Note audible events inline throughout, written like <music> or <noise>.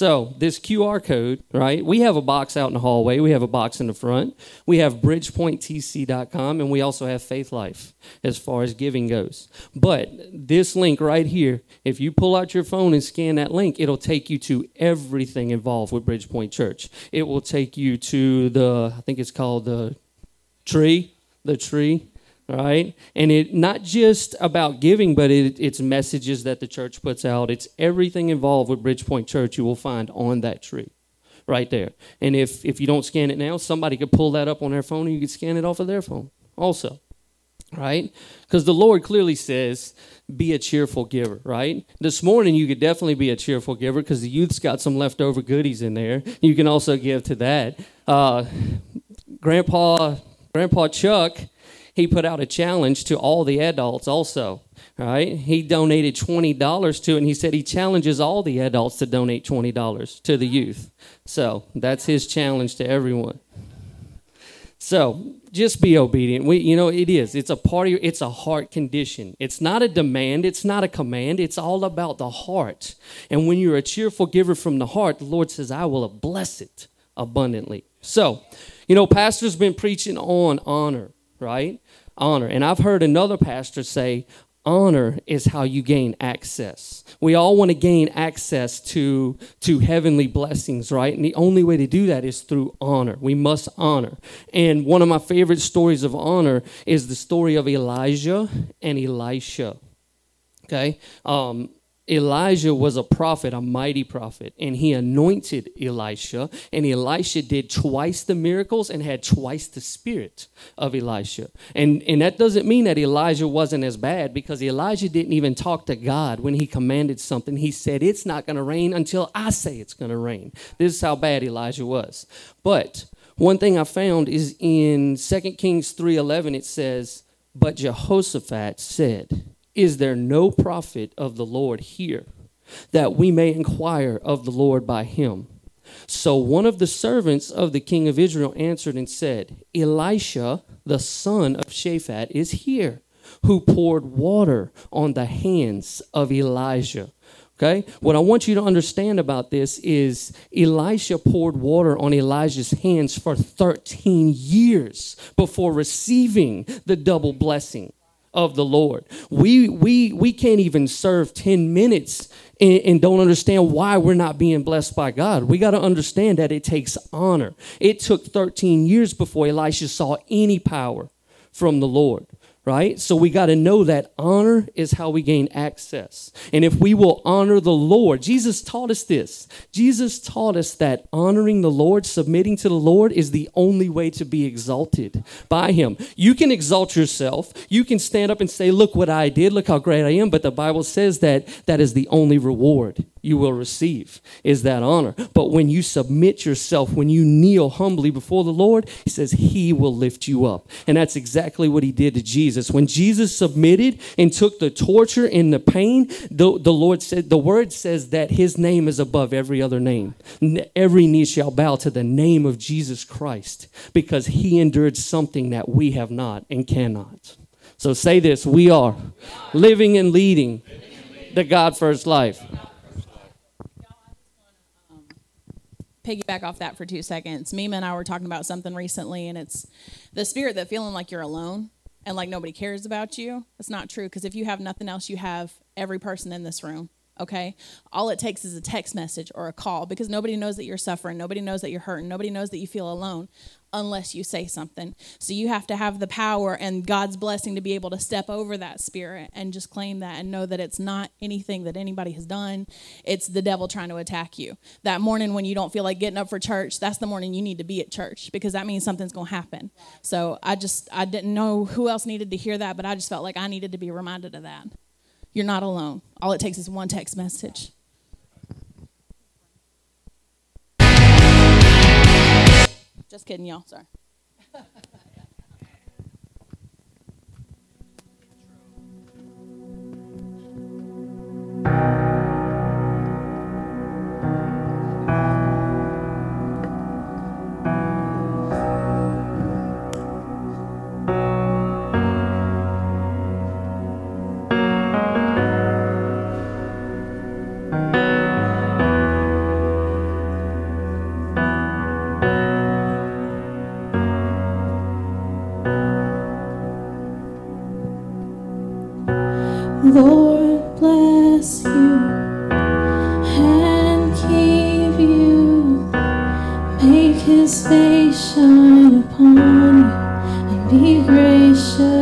So, this QR code, right? We have a box out in the hallway. We have a box in the front. We have bridgepointtc.com, and we also have Faithlife as far as giving goes. But this link right here, if you pull out your phone and scan that link, it'll take you to everything involved with Bridgepoint Church. It will take you to the, I think it's called the tree, the tree right? And it not just about giving, but it, it's messages that the church puts out. It's everything involved with Bridgepoint Church you will find on that tree, right there. And if if you don't scan it now, somebody could pull that up on their phone, and you could scan it off of their phone also. Right? Because the Lord clearly says, be a cheerful giver, right? This morning, you could definitely be a cheerful giver because the youth's got some leftover goodies in there. You can also give to that. Uh, Grandpa, Grandpa Chuck, he put out a challenge to all the adults also right? He donated $20 to it and he said he challenges all the adults to donate $20 to the youth. So that's his challenge to everyone. So just be obedient. We you know it is. It's a part of your, it's a heart condition. It's not a demand. It's not a command. It's all about the heart. And when you're a cheerful giver from the heart the lord says i will bless it abundantly. So you know pastor's been preaching on honor right? Honor. And I've heard another pastor say, honor is how you gain access. We all want to gain access to, to heavenly blessings, right? And the only way to do that is through honor. We must honor. And one of my favorite stories of honor is the story of Elijah and Elisha. Okay? Um, Elijah was a prophet, a mighty prophet, and he anointed Elisha. And Elisha did twice the miracles and had twice the spirit of Elisha. And, and that doesn't mean that Elijah wasn't as bad because Elijah didn't even talk to God when he commanded something. He said, It's not going to rain until I say it's going to rain. This is how bad Elijah was. But one thing I found is in 2 Kings 3:11 it says, "But Jehoshaphat said, is there no prophet of the Lord here that we may inquire of the Lord by him? So one of the servants of the king of Israel answered and said, Elisha, the son of Shaphat, is here, who poured water on the hands of Elijah. Okay? What I want you to understand about this is Elisha poured water on Elijah's hands for 13 years before receiving the double blessing of the Lord. We we we can't even serve 10 minutes and, and don't understand why we're not being blessed by God. We got to understand that it takes honor. It took 13 years before Elisha saw any power from the Lord right? So we got to know that honor is how we gain access. And if we will honor the Lord, Jesus taught us this. Jesus taught us that honoring the Lord, submitting to the Lord, is the only way to be exalted by Him. You can exalt yourself. You can stand up and say, Look what I did, look how great I am. But the Bible says that that is the only reward you will receive is that honor. But when you submit yourself, when you kneel humbly before the Lord, He says He will lift you up. And that's exactly what He did to Jesus. When Jesus submitted and took the torture and the pain, the, the Lord said, the word says that His name is above every other name. Every knee shall bow to the name of Jesus Christ because He endured something that we have not and cannot. So say this we are living and leading the God first life. Piggyback off that for two seconds. Mima and I were talking about something recently, and it's the spirit that feeling like you're alone and like nobody cares about you. That's not true because if you have nothing else, you have every person in this room okay? All it takes is a text message or a call because nobody knows that you're suffering, nobody knows that you're hurting, nobody knows that you feel alone unless you say something. So you have to have the power and God's blessing to be able to step over that spirit and just claim that and know that it's not anything that anybody has done. It's the devil trying to attack you. That morning when you don't feel like getting up for church, that's the morning you need to be at church because that means something's going to happen. So I just I didn't know who else needed to hear that, but I just felt like I needed to be reminded of that. You're not alone. All it takes is one text message. Just kidding, y'all. Sorry. <laughs> his face shine upon you and be gracious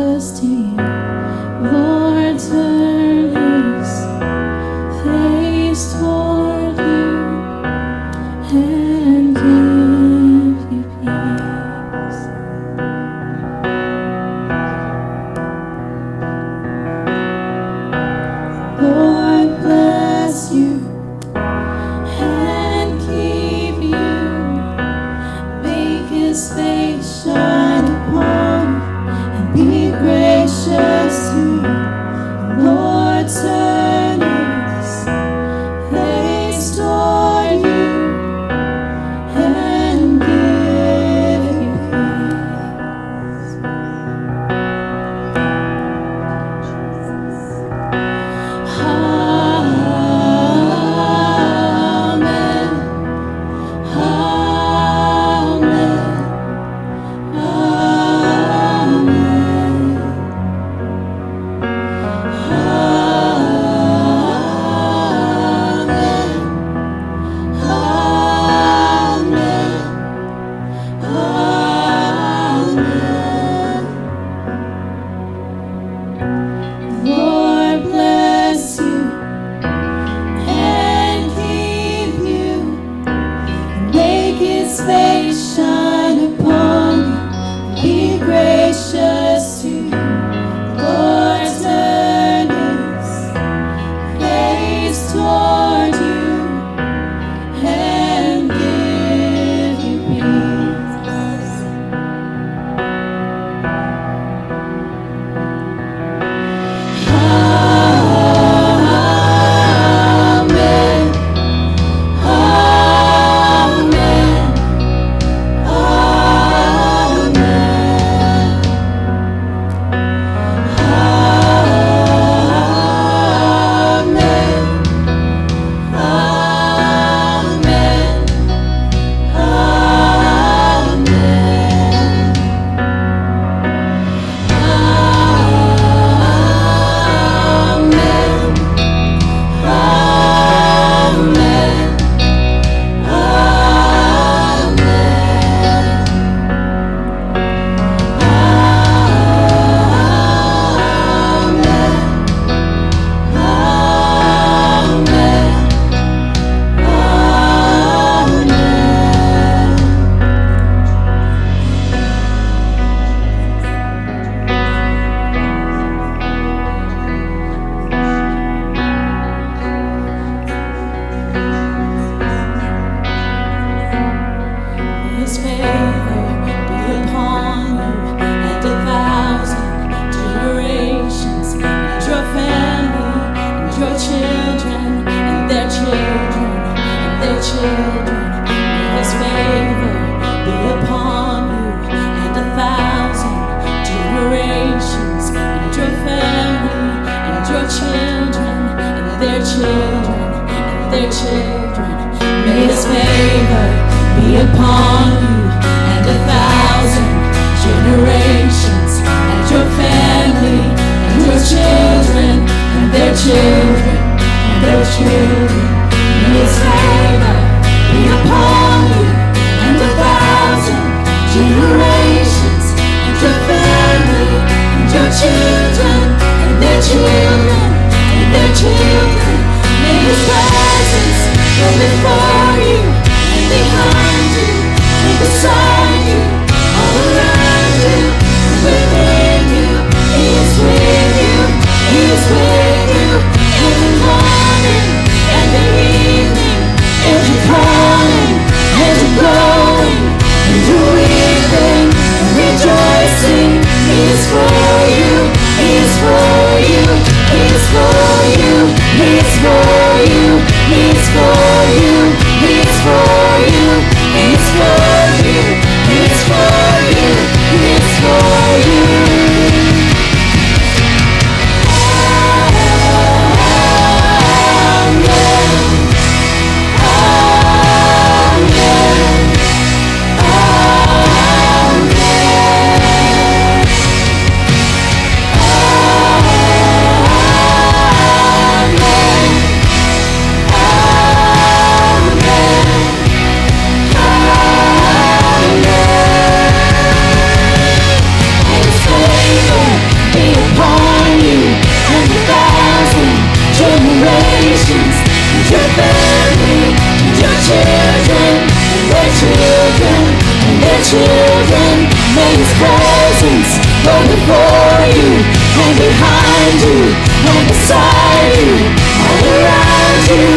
His presence both before you and behind you and beside you, all around you,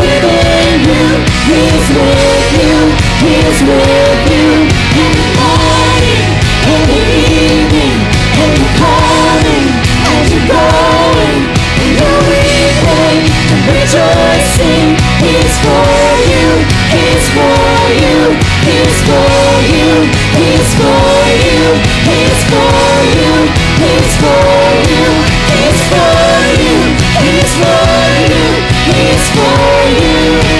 within you. He is with you, He is with you in the morning, in the evening, in the coming, as you're going, in the weeping and rejoicing. He is for you, He is for you, He is for you, He is for you you, for you, He's for you, He's for you, He's for you, He's for you. He's for you.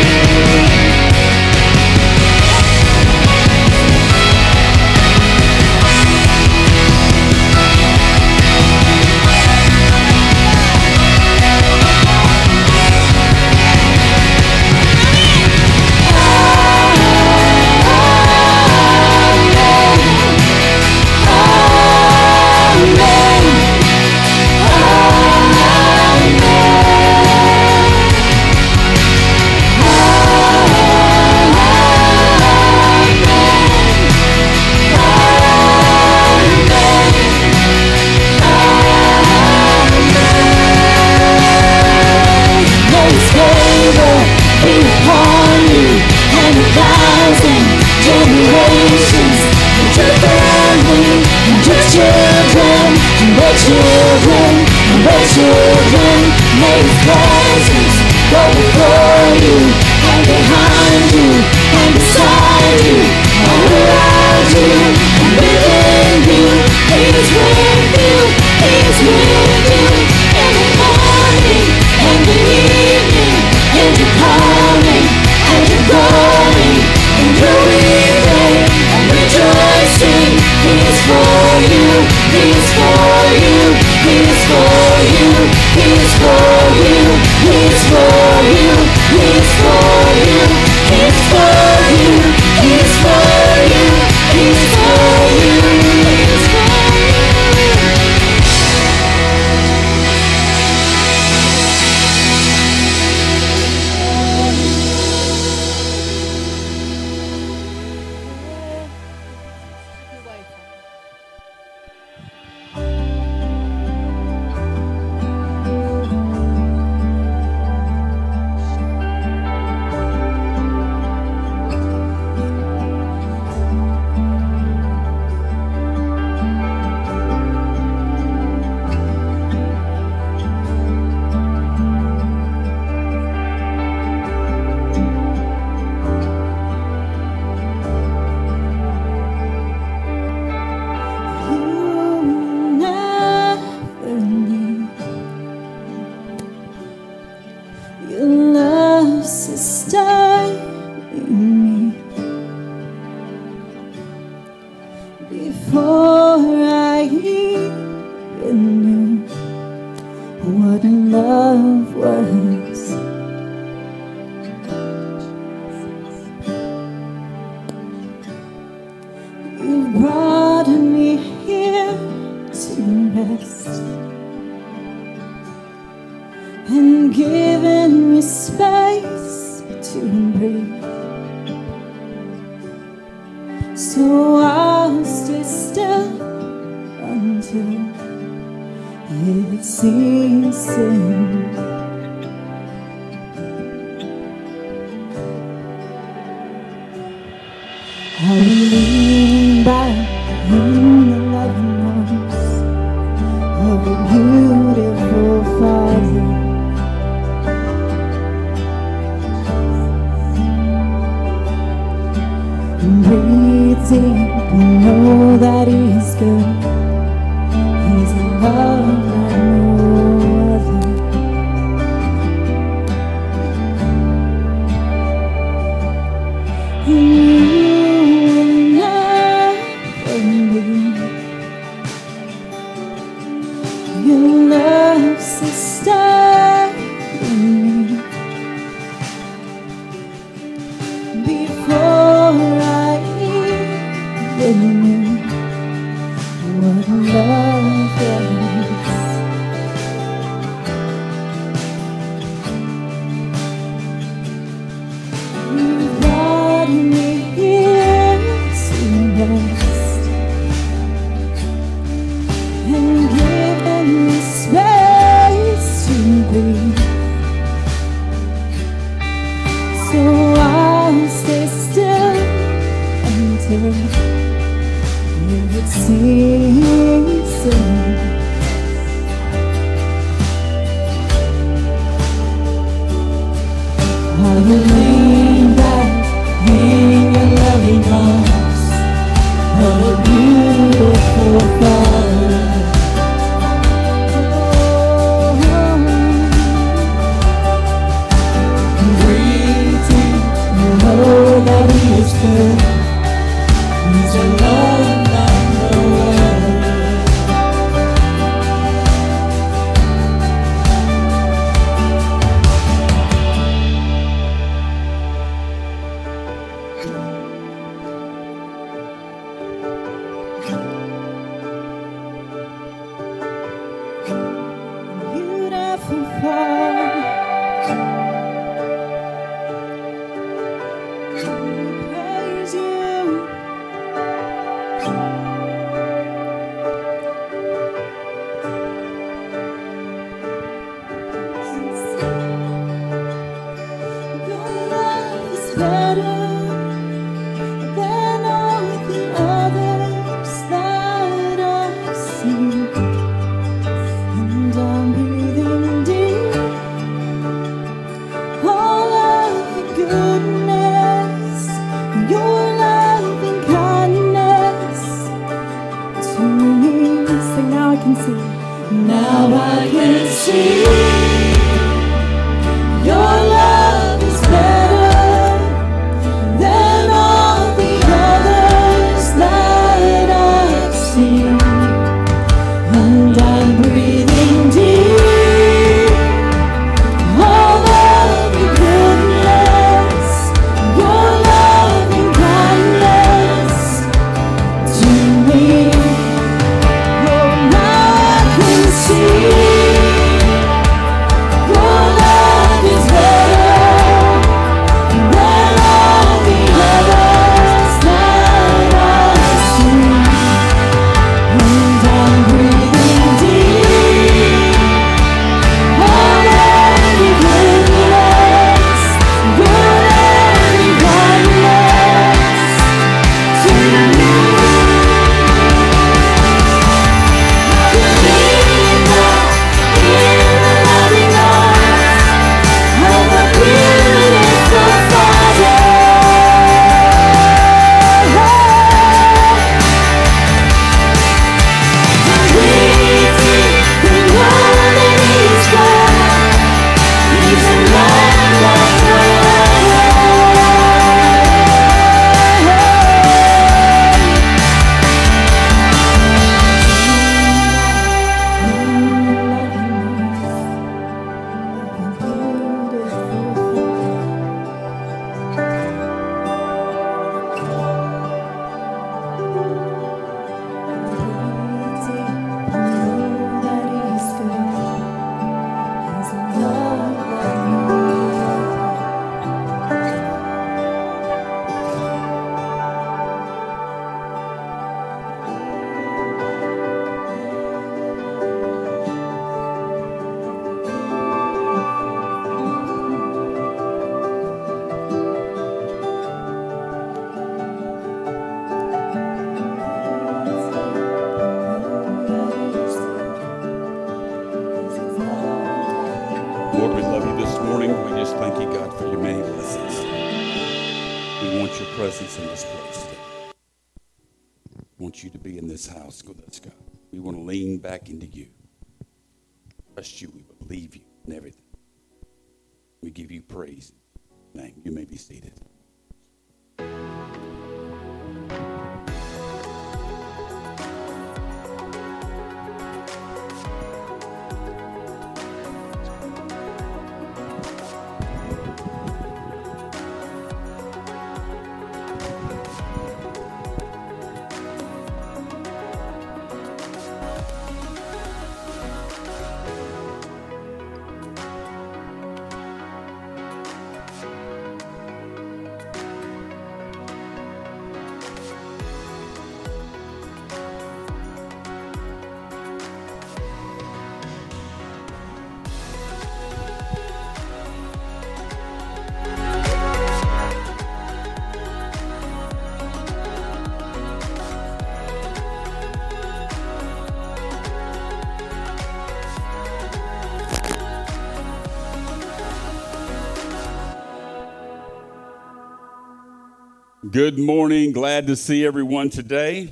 Good morning. Glad to see everyone today.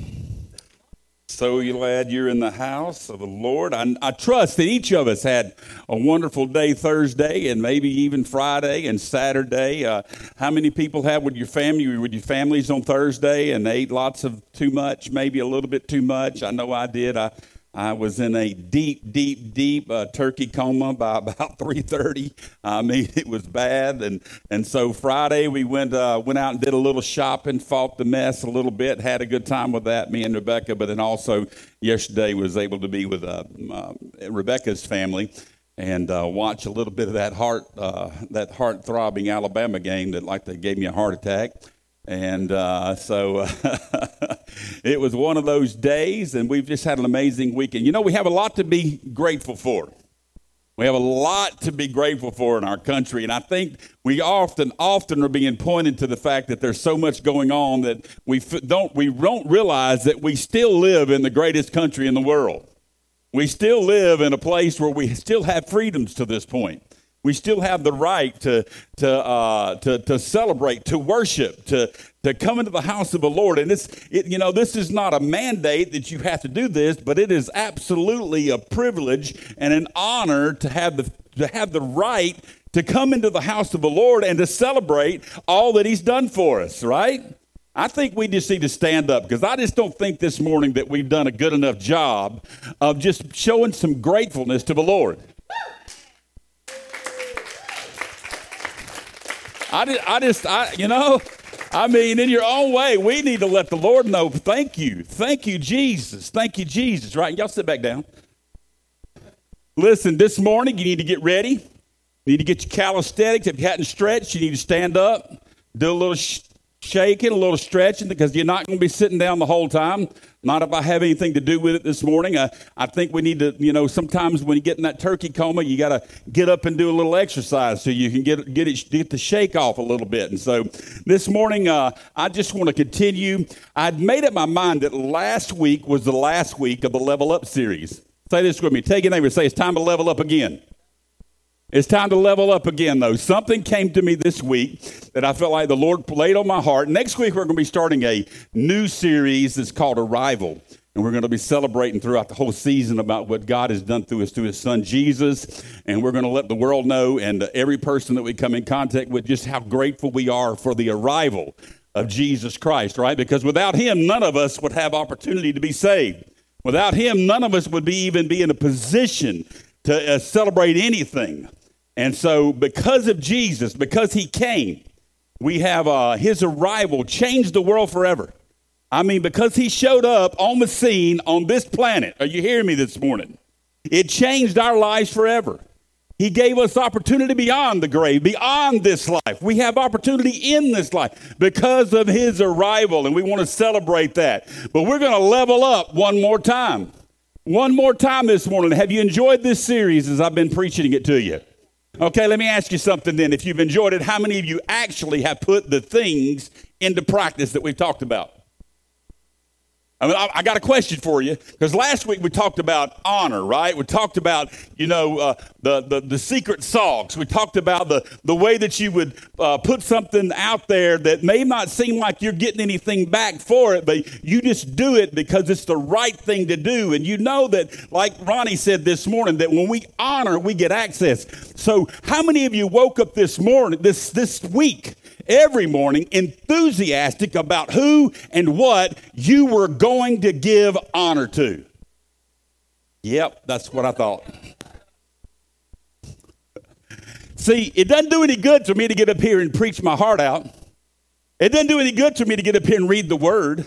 So glad you're in the house of the Lord. I, I, trust that each of us had a wonderful day Thursday and maybe even Friday and Saturday. Uh, how many people had with your family, with your families on Thursday and ate lots of too much, maybe a little bit too much? I know I did. I I was in a deep, deep, deep uh, turkey coma by <laughs> about 3:30. I mean, it was bad, and and so Friday we went uh, went out and did a little shopping, fought the mess a little bit, had a good time with that, me and Rebecca. But then also yesterday was able to be with uh, Rebecca's family and uh, watch a little bit of that heart uh, that heart throbbing Alabama game that like they gave me a heart attack. And uh, so <laughs> it was one of those days, and we've just had an amazing weekend. You know, we have a lot to be grateful for. We have a lot to be grateful for in our country, and I think we often, often are being pointed to the fact that there's so much going on that we don't, we don't realize that we still live in the greatest country in the world. We still live in a place where we still have freedoms to this point. We still have the right to, to, uh, to, to celebrate, to worship, to, to come into the house of the Lord. And it's, it, you know, this is not a mandate that you have to do this, but it is absolutely a privilege and an honor to have the, to have the right to come into the house of the Lord and to celebrate all that He's done for us, right? I think we just need to stand up because I just don't think this morning that we've done a good enough job of just showing some gratefulness to the Lord. I, I just, I, you know, I mean, in your own way, we need to let the Lord know. Thank you. Thank you, Jesus. Thank you, Jesus. Right? Y'all sit back down. Listen, this morning you need to get ready. You need to get your calisthenics. If you hadn't stretched, you need to stand up, do a little shaking, a little stretching, because you're not going to be sitting down the whole time. Not if I have anything to do with it this morning. I, I think we need to, you know, sometimes when you get in that turkey coma, you got to get up and do a little exercise so you can get get it get the shake off a little bit. And so this morning, uh, I just want to continue. I'd made up my mind that last week was the last week of the Level Up series. Say this with me. Take your neighbor. And say it's time to level up again. It's time to level up again, though. Something came to me this week that I felt like the Lord laid on my heart. Next week, we're going to be starting a new series that's called Arrival. And we're going to be celebrating throughout the whole season about what God has done through us, through his son Jesus. And we're going to let the world know and every person that we come in contact with just how grateful we are for the arrival of Jesus Christ, right? Because without him, none of us would have opportunity to be saved. Without him, none of us would be even be in a position to uh, celebrate anything. And so, because of Jesus, because he came, we have uh, his arrival changed the world forever. I mean, because he showed up on the scene on this planet. Are you hearing me this morning? It changed our lives forever. He gave us opportunity beyond the grave, beyond this life. We have opportunity in this life because of his arrival, and we want to celebrate that. But we're going to level up one more time. One more time this morning. Have you enjoyed this series as I've been preaching it to you? Okay, let me ask you something then. If you've enjoyed it, how many of you actually have put the things into practice that we've talked about? I mean, I, got a question for you because last week we talked about honor, right? We talked about, you know, uh, the, the, the secret sauce. We talked about the, the way that you would uh, put something out there that may not seem like you're getting anything back for it, but you just do it because it's the right thing to do. And you know that, like Ronnie said this morning, that when we honor, we get access. So, how many of you woke up this morning, this, this week, every morning enthusiastic about who and what you were going to give honor to. Yep, that's what I thought. See, it doesn't do any good for me to get up here and preach my heart out. It doesn't do any good for me to get up here and read the word.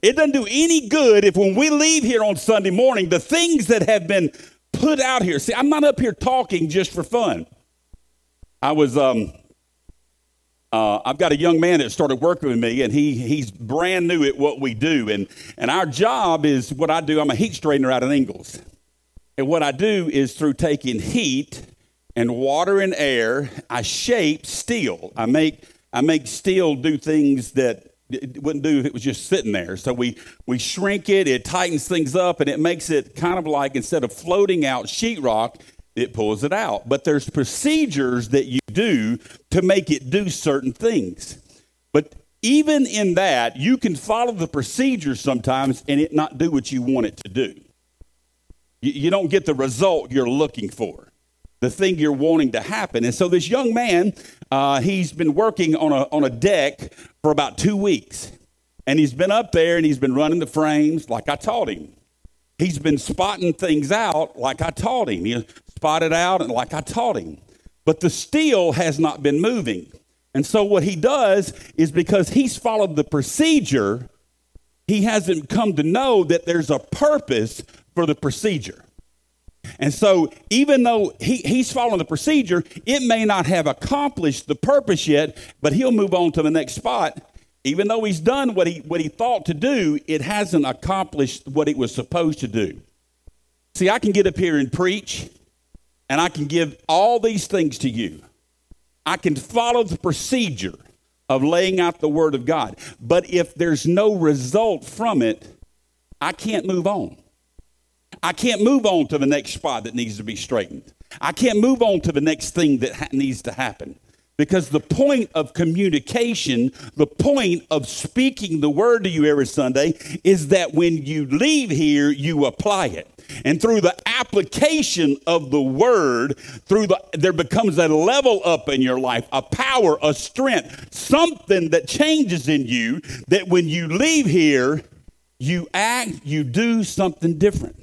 It doesn't do any good if when we leave here on Sunday morning, the things that have been put out here. See, I'm not up here talking just for fun. I was um, uh, I've got a young man that started working with me, and he he's brand new at what we do. And and our job is what I do. I'm a heat straightener out of Ingalls, and what I do is through taking heat and water and air, I shape steel. I make I make steel do things that it wouldn't do if it was just sitting there. So we we shrink it, it tightens things up, and it makes it kind of like instead of floating out sheetrock, it pulls it out. But there's procedures that you do to make it do certain things. But even in that, you can follow the procedure sometimes and it not do what you want it to do. You, you don't get the result you're looking for, the thing you're wanting to happen. And so this young man, uh, he's been working on a, on a deck for about two weeks. And he's been up there and he's been running the frames like I taught him. He's been spotting things out like I taught him. Spotted out and like I taught him. But the steel has not been moving. And so what he does is because he's followed the procedure, he hasn't come to know that there's a purpose for the procedure. And so, even though he, he's following the procedure, it may not have accomplished the purpose yet, but he'll move on to the next spot. Even though he's done what he, what he thought to do, it hasn't accomplished what it was supposed to do. See, I can get up here and preach, and I can give all these things to you. I can follow the procedure of laying out the Word of God. But if there's no result from it, I can't move on. I can't move on to the next spot that needs to be straightened. I can't move on to the next thing that ha- needs to happen. Because the point of communication, the point of speaking the word to you every Sunday is that when you leave here, you apply it. And through the application of the word, through the there becomes a level up in your life, a power, a strength, something that changes in you that when you leave here, you act, you do something different.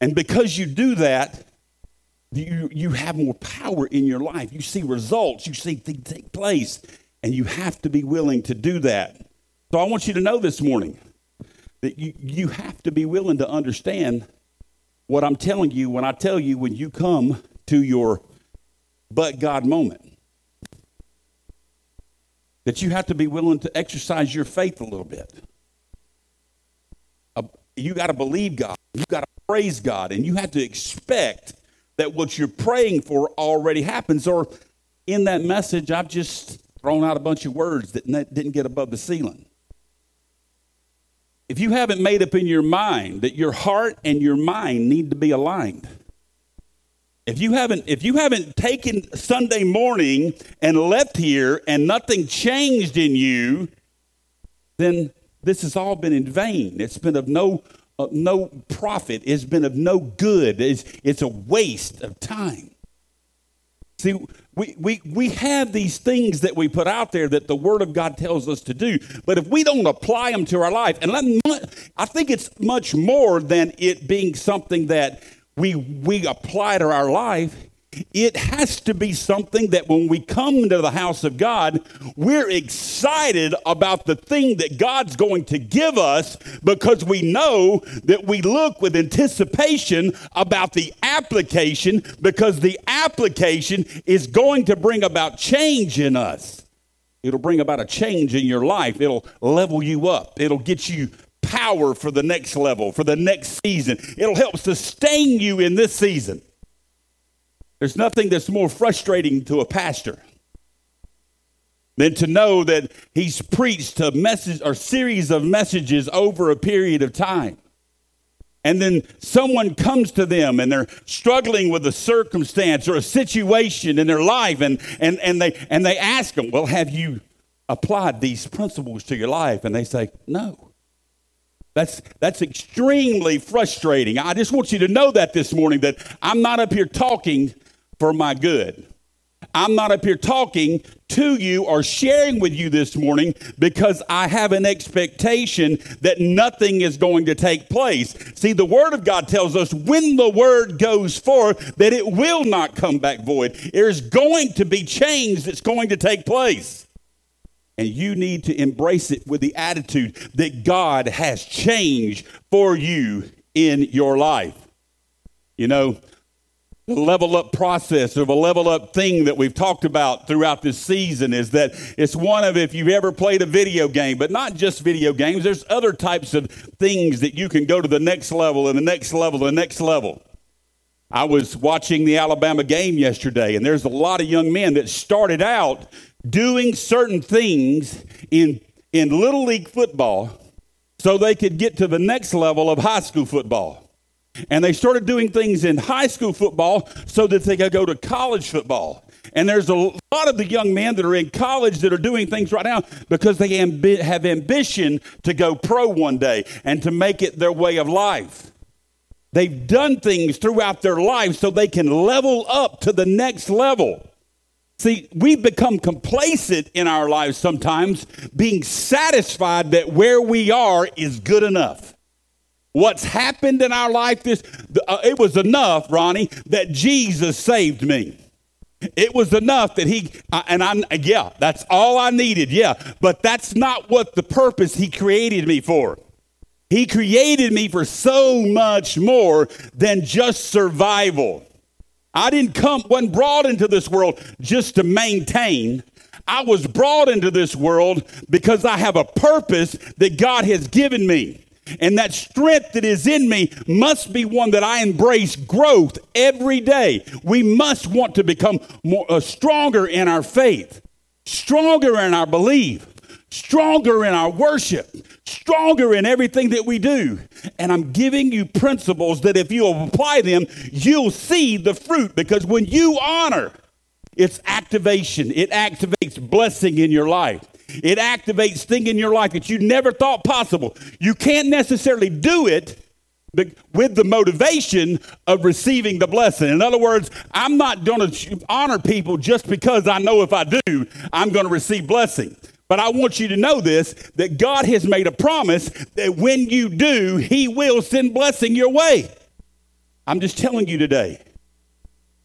And because you do that, you, you have more power in your life. You see results, you see things take place, and you have to be willing to do that. So I want you to know this morning that you, you have to be willing to understand what I'm telling you when I tell you when you come to your but God moment. That you have to be willing to exercise your faith a little bit. Uh, you got to believe God. You got to praise God. And you have to expect that what you're praying for already happens. Or in that message, I've just thrown out a bunch of words that didn't get above the ceiling. If you haven't made up in your mind that your heart and your mind need to be aligned, if you haven't if you haven't taken Sunday morning and left here and nothing changed in you, then this has all been in vain. It's been of no no profit. It's been of no good. It's, it's a waste of time. See, we, we, we have these things that we put out there that the Word of God tells us to do, but if we don't apply them to our life, and I think it's much more than it being something that we, we apply to our life, it has to be something that when we come to the house of God, we're excited about the thing that God's going to give us because we know that we look with anticipation about the application because the application is going to bring about change in us. It'll bring about a change in your life. It'll level you up. It'll get you power for the next level, for the next season. It'll help sustain you in this season. There's nothing that's more frustrating to a pastor than to know that he's preached a message or series of messages over a period of time. And then someone comes to them and they're struggling with a circumstance or a situation in their life, and, and, and, they, and they ask them, Well, have you applied these principles to your life? And they say, No. That's, that's extremely frustrating. I just want you to know that this morning that I'm not up here talking for my good. I'm not up here talking to you or sharing with you this morning because I have an expectation that nothing is going to take place. See, the Word of God tells us when the Word goes forth that it will not come back void. There's going to be change that's going to take place. And you need to embrace it with the attitude that God has changed for you in your life. You know, level up process or the level up thing that we've talked about throughout this season is that it's one of if you've ever played a video game, but not just video games, there's other types of things that you can go to the next level and the next level and the next level. I was watching the Alabama game yesterday, and there's a lot of young men that started out doing certain things in, in Little League football so they could get to the next level of high school football. And they started doing things in high school football so that they could go to college football. And there's a lot of the young men that are in college that are doing things right now because they ambi- have ambition to go pro one day and to make it their way of life. They've done things throughout their life so they can level up to the next level. See, we've become complacent in our lives sometimes, being satisfied that where we are is good enough. What's happened in our life this uh, it was enough, Ronnie, that Jesus saved me. It was enough that he uh, and I'm yeah, that's all I needed. Yeah, but that's not what the purpose he created me for. He created me for so much more than just survival. I didn't come, wasn't brought into this world just to maintain. I was brought into this world because I have a purpose that God has given me. And that strength that is in me must be one that I embrace growth every day. We must want to become more uh, stronger in our faith, stronger in our belief, stronger in our worship, stronger in everything that we do. And I'm giving you principles that if you apply them, you'll see the fruit because when you honor, it's activation. It activates blessing in your life. It activates things in your life that you never thought possible. You can't necessarily do it with the motivation of receiving the blessing. In other words, I'm not going to honor people just because I know if I do, I'm going to receive blessing. But I want you to know this that God has made a promise that when you do, He will send blessing your way. I'm just telling you today.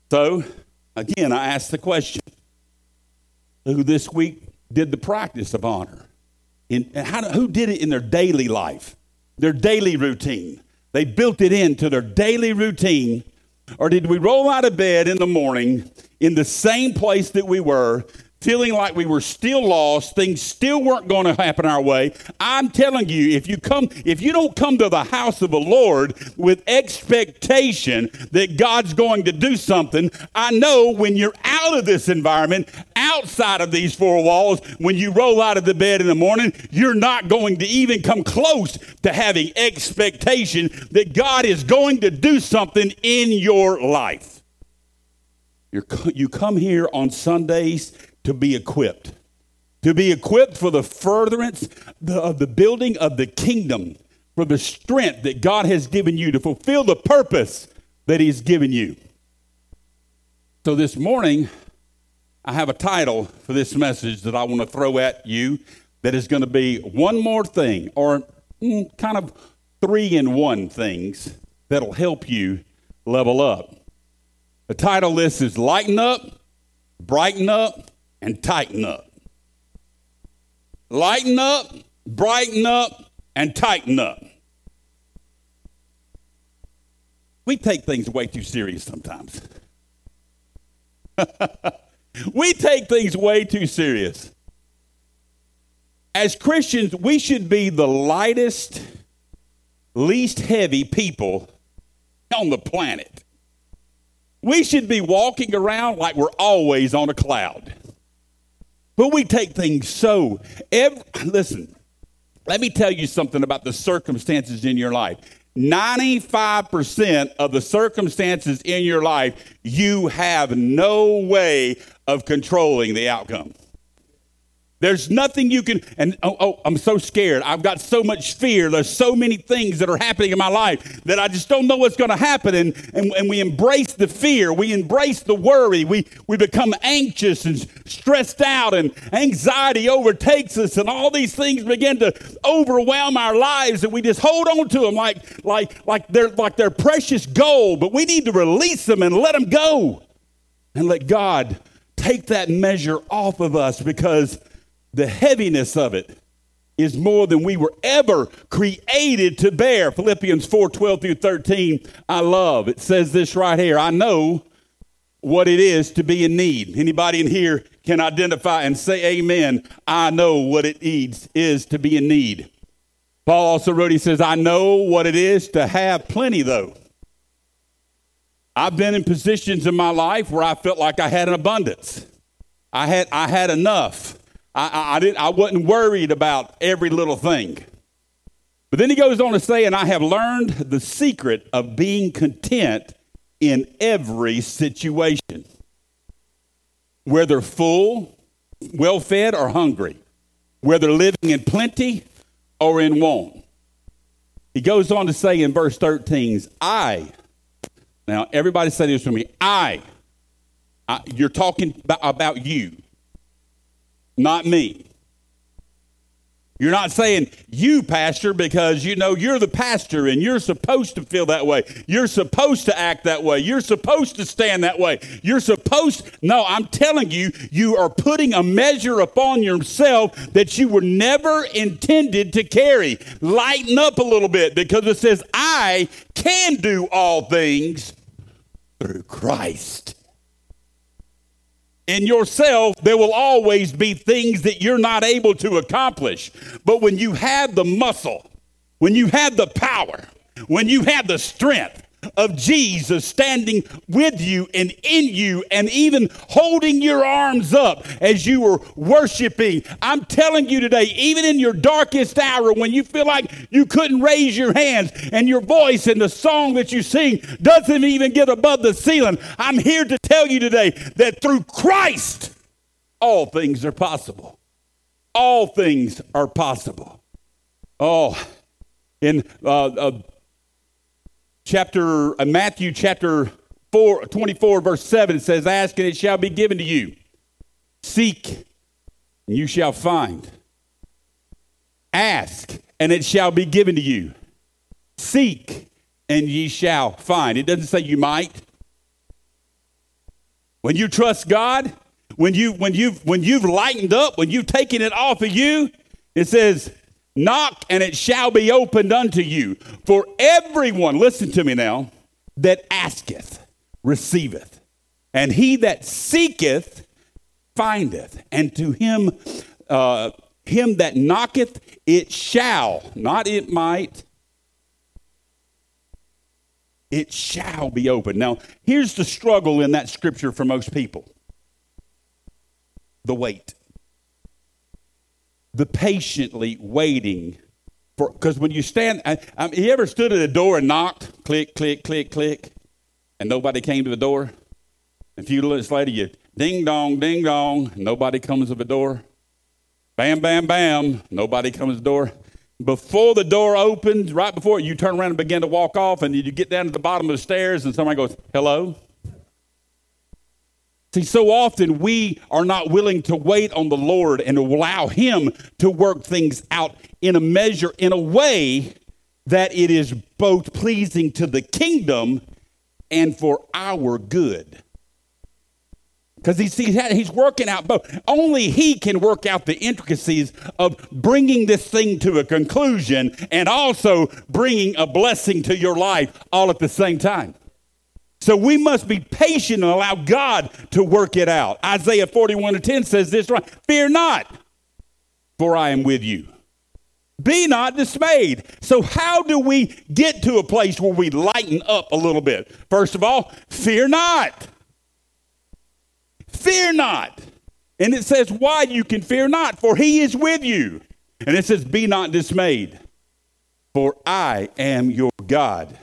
So, again, I ask the question who this week did the practice of honor? In, and how, who did it in their daily life, their daily routine? They built it into their daily routine. Or did we roll out of bed in the morning in the same place that we were, feeling like we were still lost, things still weren't going to happen our way. I'm telling you, if you come, if you don't come to the house of the Lord with expectation that God's going to do something, I know when you're out of this environment, outside of these four walls, when you roll out of the bed in the morning, you're not going to even come close to having expectation that God is going to do something in your life. You're, you come here on Sundays to be equipped, to be equipped for the furtherance of the building of the kingdom, for the strength that God has given you to fulfill the purpose that He's given you. So this morning, I have a title for this message that I want to throw at you that is going to be one more thing, or mm, kind of three in one things that'll help you level up. The title list is Lighten Up, Brighten Up, and tighten up. Lighten up, brighten up, and tighten up. We take things way too serious sometimes. <laughs> we take things way too serious. As Christians, we should be the lightest, least heavy people on the planet. We should be walking around like we're always on a cloud. But we take things so. Every, <clears throat> listen, let me tell you something about the circumstances in your life. 95% of the circumstances in your life, you have no way of controlling the outcome. There's nothing you can, and oh, oh, I'm so scared. I've got so much fear. There's so many things that are happening in my life that I just don't know what's going to happen. And, and, and we embrace the fear. We embrace the worry. We, we become anxious and stressed out, and anxiety overtakes us, and all these things begin to overwhelm our lives, and we just hold on to them like, like, like, they're, like they're precious gold. But we need to release them and let them go and let God take that measure off of us because the heaviness of it is more than we were ever created to bear. Philippians 4 12 through 13, I love. It says this right here I know what it is to be in need. Anybody in here can identify and say amen. I know what it is, is to be in need. Paul also wrote, he says, I know what it is to have plenty, though. I've been in positions in my life where I felt like I had an abundance. I had, I had enough. I, I, I, didn't, I wasn't worried about every little thing. But then he goes on to say, and I have learned the secret of being content in every situation. whether full, well fed, or hungry, whether living in plenty or in want. He goes on to say in verse 13, I, now everybody say this with me, I, I you're talking about, about you, not me. You're not saying you, pastor, because you know you're the pastor and you're supposed to feel that way. You're supposed to act that way. You're supposed to stand that way. You're supposed, no, I'm telling you, you are putting a measure upon yourself that you were never intended to carry. Lighten up a little bit because it says, I can do all things through Christ in yourself, there will always be things that you're not able to accomplish. But when you have the muscle, when you have the power, when you have the strength, of Jesus standing with you and in you and even holding your arms up as you were worshiping. I'm telling you today, even in your darkest hour when you feel like you couldn't raise your hands and your voice and the song that you sing doesn't even get above the ceiling, I'm here to tell you today that through Christ, all things are possible. All things are possible. Oh, in uh, uh, chapter uh, Matthew chapter 4, 24 verse 7 it says ask and it shall be given to you. Seek and you shall find. Ask and it shall be given to you. Seek and ye shall find. It doesn't say you might. When you trust God when you when you when you've lightened up when you've taken it off of you it says Knock and it shall be opened unto you. For everyone, listen to me now, that asketh, receiveth. And he that seeketh, findeth. And to him, uh, him that knocketh, it shall, not it might, it shall be open. Now, here's the struggle in that scripture for most people the wait the patiently waiting for because when you stand I, I you ever stood at a door and knocked click click click click and nobody came to the door? A few minutes later you ding dong ding dong nobody comes to the door. Bam bam bam nobody comes to the door. Before the door opens right before you turn around and begin to walk off and you get down to the bottom of the stairs and somebody goes hello See, so often we are not willing to wait on the Lord and allow Him to work things out in a measure, in a way that it is both pleasing to the kingdom and for our good. Because he's, he's working out both. Only he can work out the intricacies of bringing this thing to a conclusion and also bringing a blessing to your life all at the same time. So we must be patient and allow God to work it out. Isaiah 41 to 10 says this right Fear not, for I am with you. Be not dismayed. So, how do we get to a place where we lighten up a little bit? First of all, fear not. Fear not. And it says why you can fear not, for he is with you. And it says, Be not dismayed, for I am your God.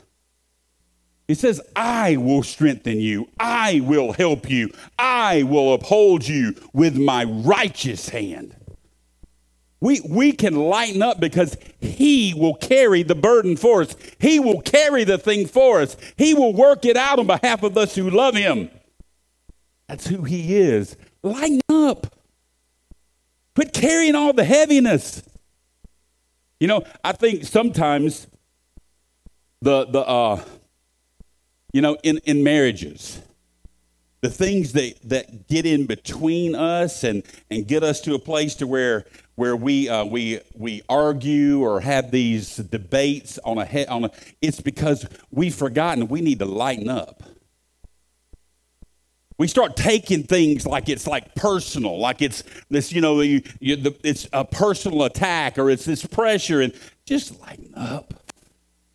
He says, I will strengthen you. I will help you. I will uphold you with my righteous hand. We, we can lighten up because He will carry the burden for us. He will carry the thing for us. He will work it out on behalf of us who love Him. That's who He is. Lighten up. Quit carrying all the heaviness. You know, I think sometimes the, the, uh, you know, in, in marriages, the things that, that get in between us and, and get us to a place to where where we uh, we we argue or have these debates on a head on a it's because we've forgotten we need to lighten up. We start taking things like it's like personal, like it's this, you know, you, you, the, it's a personal attack or it's this pressure, and just lighten up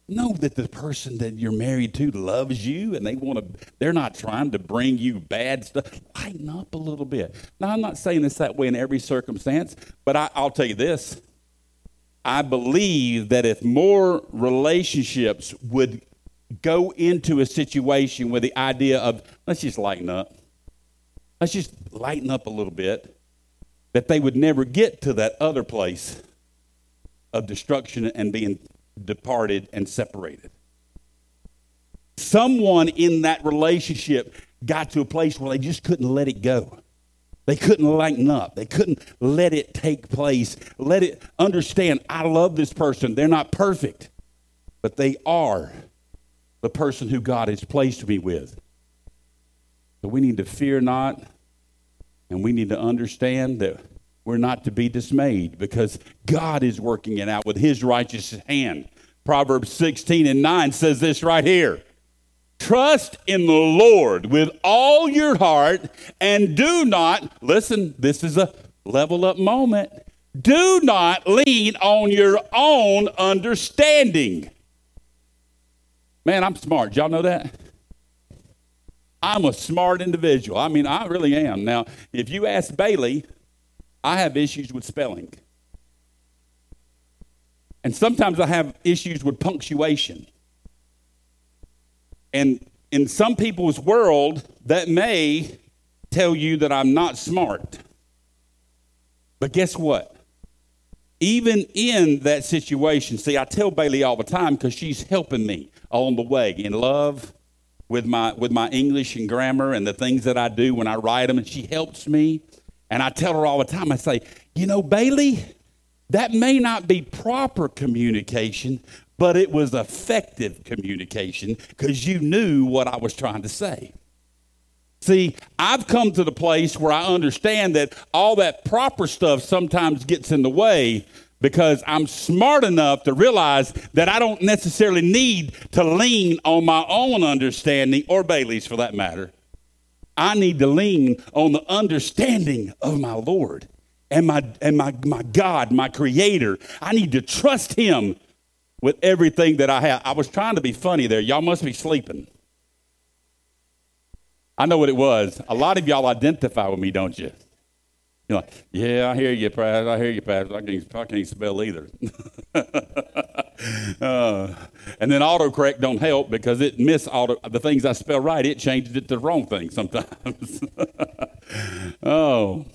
know that the person that you're married to loves you and they want to they're not trying to bring you bad stuff. Lighten up a little bit. Now i'm not saying this that way in every circumstance but I, i'll tell you this. I believe that if more relationships would go into a situation with the idea of let's just lighten up let's just lighten up a little bit, that they would never get to that other place of destruction and being departed and separated. Someone in that relationship got to a place where they just couldn't let it go. They couldn't lighten up. They couldn't let it take place. Let it understand I love this person. They're not perfect, but they are the person who God has placed me with. So we need to fear not, and we need to understand that we're not to be dismayed because God is working it out with his righteous hand. Proverbs 16 and 9 says this right here. Trust in the Lord with all your heart and do not, listen, this is a level up moment. Do not lean on your own understanding. Man, I'm smart. Y'all know that? I'm a smart individual. I mean, I really am. Now, if you ask Bailey, I have issues with spelling. And sometimes I have issues with punctuation. And in some people's world, that may tell you that I'm not smart. But guess what? Even in that situation, see, I tell Bailey all the time because she's helping me on the way in love with my with my English and grammar and the things that I do when I write them, and she helps me. And I tell her all the time, I say, you know, Bailey, that may not be proper communication, but it was effective communication because you knew what I was trying to say. See, I've come to the place where I understand that all that proper stuff sometimes gets in the way because I'm smart enough to realize that I don't necessarily need to lean on my own understanding or Bailey's for that matter. I need to lean on the understanding of my Lord and my and my, my God, my creator. I need to trust him with everything that I have. I was trying to be funny there. Y'all must be sleeping. I know what it was. A lot of y'all identify with me, don't you? You're like, yeah, I hear you, Pastor. I hear you, Pastor. I can't, I can't spell either. <laughs> <laughs> uh, and then autocorrect don't help because it miss auto the things I spell right. It changes it to the wrong thing sometimes. <laughs> oh.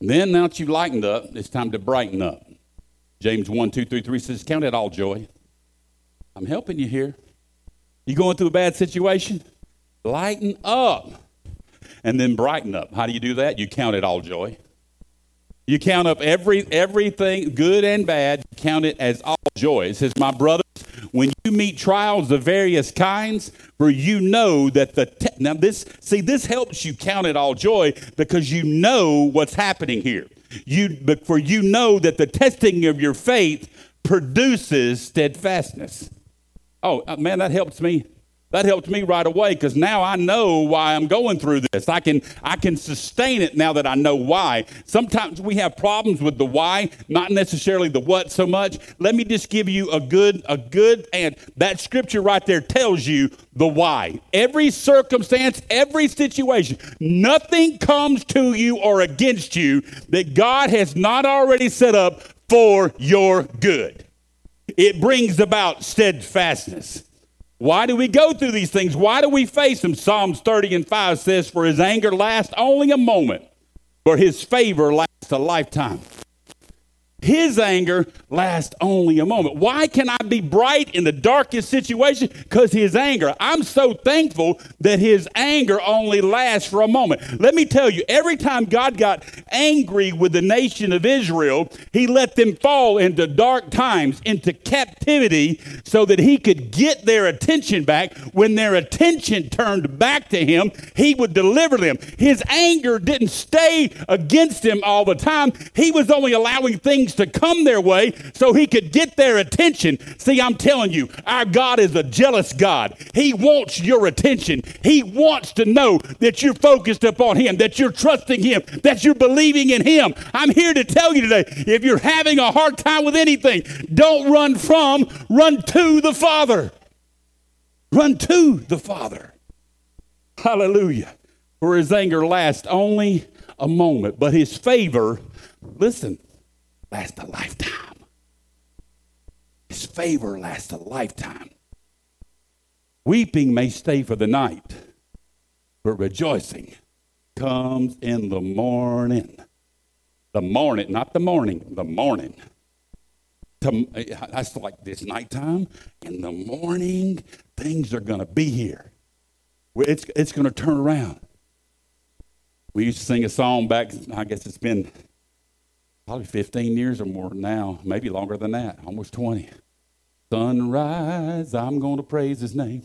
Then now that you've lightened up, it's time to brighten up. James 1, 2, 3, 3 says, Count it all joy. I'm helping you here. You going through a bad situation? Lighten up and then brighten up. How do you do that? You count it all joy. You count up every everything, good and bad, count it as all joy. It says, My brothers, when you meet trials of various kinds, for you know that the te- now this see this helps you count it all joy because you know what's happening here. You but for you know that the testing of your faith produces steadfastness. Oh uh, man, that helps me that helped me right away because now I know why I'm going through this. I can I can sustain it now that I know why. Sometimes we have problems with the why, not necessarily the what so much. Let me just give you a good a good and that scripture right there tells you the why. Every circumstance, every situation, nothing comes to you or against you that God has not already set up for your good. It brings about steadfastness. Why do we go through these things? Why do we face them? Psalms 30 and 5 says, For his anger lasts only a moment, but his favor lasts a lifetime. His anger lasts only a moment. Why can I be bright in the darkest situation? Because his anger. I'm so thankful that his anger only lasts for a moment. Let me tell you, every time God got angry with the nation of Israel, he let them fall into dark times, into captivity, so that he could get their attention back. When their attention turned back to him, he would deliver them. His anger didn't stay against him all the time, he was only allowing things to come their way so he could get their attention. See, I'm telling you, our God is a jealous God. He wants your attention. He wants to know that you're focused upon him, that you're trusting him, that you're believing in him. I'm here to tell you today if you're having a hard time with anything, don't run from, run to the Father. Run to the Father. Hallelujah. For his anger lasts only a moment, but his favor, listen, lasts a lifetime. His favor lasts a lifetime. Weeping may stay for the night, but rejoicing comes in the morning. The morning, not the morning, the morning. That's like this nighttime. In the morning, things are going to be here. It's, it's going to turn around. We used to sing a song back, I guess it's been probably 15 years or more now, maybe longer than that, almost 20. Sunrise, I'm going to praise his name.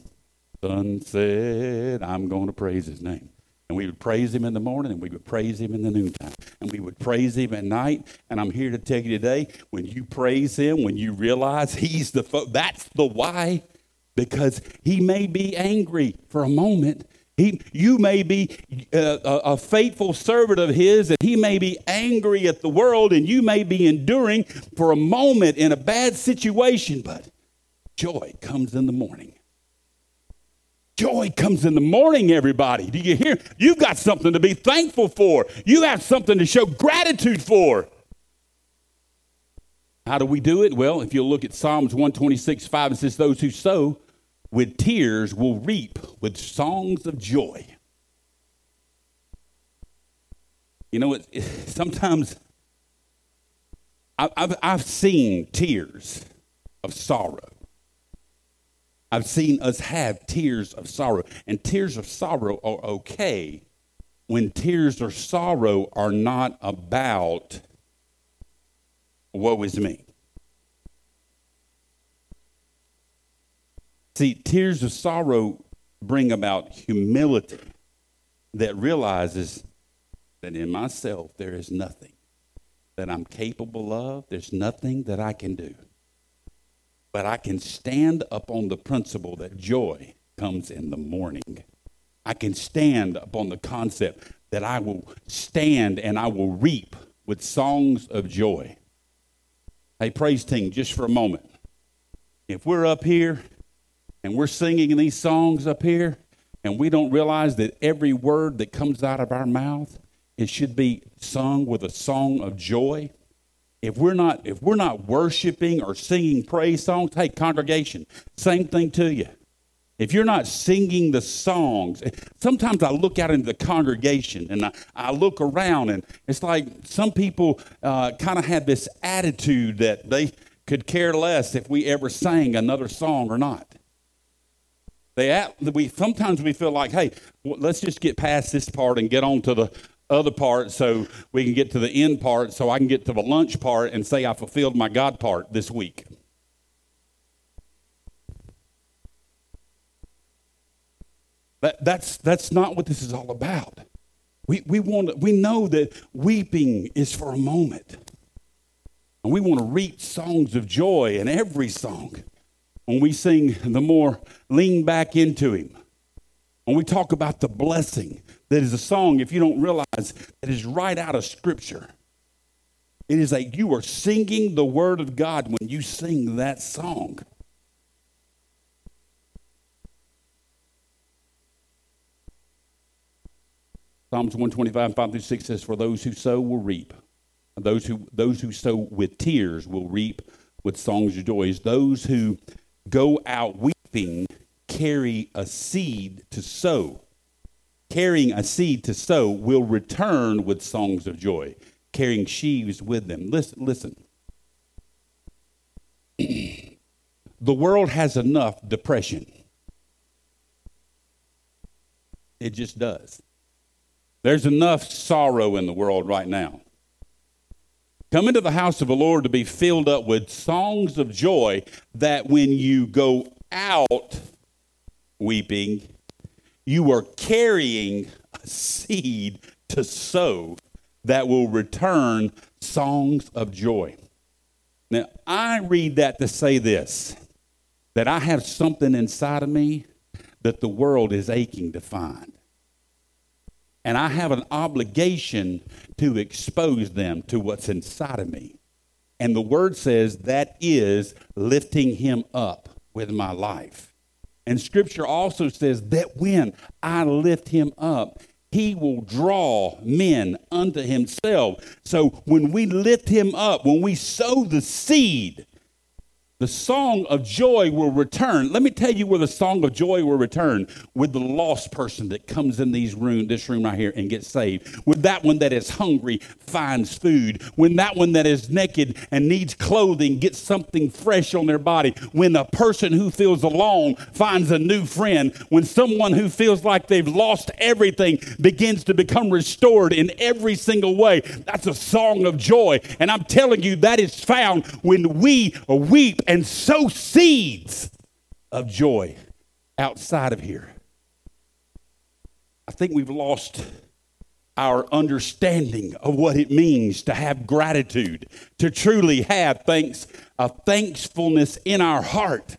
Sunset, I'm going to praise his name. And we would praise him in the morning and we would praise him in the noontime. And we would praise him at night. And I'm here to tell you today when you praise him, when you realize he's the, fo- that's the why, because he may be angry for a moment. He, you may be uh, a, a faithful servant of his, and he may be angry at the world, and you may be enduring for a moment in a bad situation, but joy comes in the morning. Joy comes in the morning, everybody. Do you hear? You've got something to be thankful for. You have something to show gratitude for. How do we do it? Well, if you look at Psalms 126, 5, it says, Those who sow with tears will reap with songs of joy. You know, it, it, sometimes I, I've, I've seen tears of sorrow. I've seen us have tears of sorrow. And tears of sorrow are okay when tears of sorrow are not about woe is me. See, tears of sorrow bring about humility that realizes that in myself there is nothing that I'm capable of, there's nothing that I can do. But I can stand upon the principle that joy comes in the morning. I can stand upon the concept that I will stand and I will reap with songs of joy. Hey, praise team, just for a moment. If we're up here and we're singing these songs up here and we don't realize that every word that comes out of our mouth it should be sung with a song of joy if we're not if we're not worshiping or singing praise songs hey congregation same thing to you. If you're not singing the songs sometimes i look out into the congregation and i, I look around and it's like some people uh, kind of have this attitude that they could care less if we ever sang another song or not. They act, we sometimes we feel like hey well, let's just get past this part and get on to the other part so we can get to the end part so I can get to the lunch part and say I fulfilled my God part this week. That, that's, that's not what this is all about. We, we, want we know that weeping is for a moment. And we want to reap songs of joy in every song. When we sing, the more lean back into Him. When we talk about the blessing that is a song, if you don't realize, that is right out of Scripture. It is like you are singing the Word of God when you sing that song. Psalms 125, 5 through 6 says, For those who sow will reap. Those who, those who sow with tears will reap with songs of joys. Those who go out weeping carry a seed to sow. Carrying a seed to sow will return with songs of joy, carrying sheaves with them. Listen, listen. <clears throat> the world has enough depression. It just does. There's enough sorrow in the world right now. Come into the house of the Lord to be filled up with songs of joy that when you go out weeping, you are carrying a seed to sow that will return songs of joy. Now, I read that to say this that I have something inside of me that the world is aching to find. And I have an obligation to expose them to what's inside of me. And the word says that is lifting him up with my life. And scripture also says that when I lift him up, he will draw men unto himself. So when we lift him up, when we sow the seed, the song of joy will return. Let me tell you where the song of joy will return with the lost person that comes in these room, this room right here and gets saved. With that one that is hungry finds food. When that one that is naked and needs clothing gets something fresh on their body. When a person who feels alone finds a new friend. When someone who feels like they've lost everything begins to become restored in every single way. That's a song of joy. And I'm telling you, that is found when we weep and sow seeds of joy outside of here. I think we've lost our understanding of what it means to have gratitude, to truly have thanks, a thankfulness in our heart.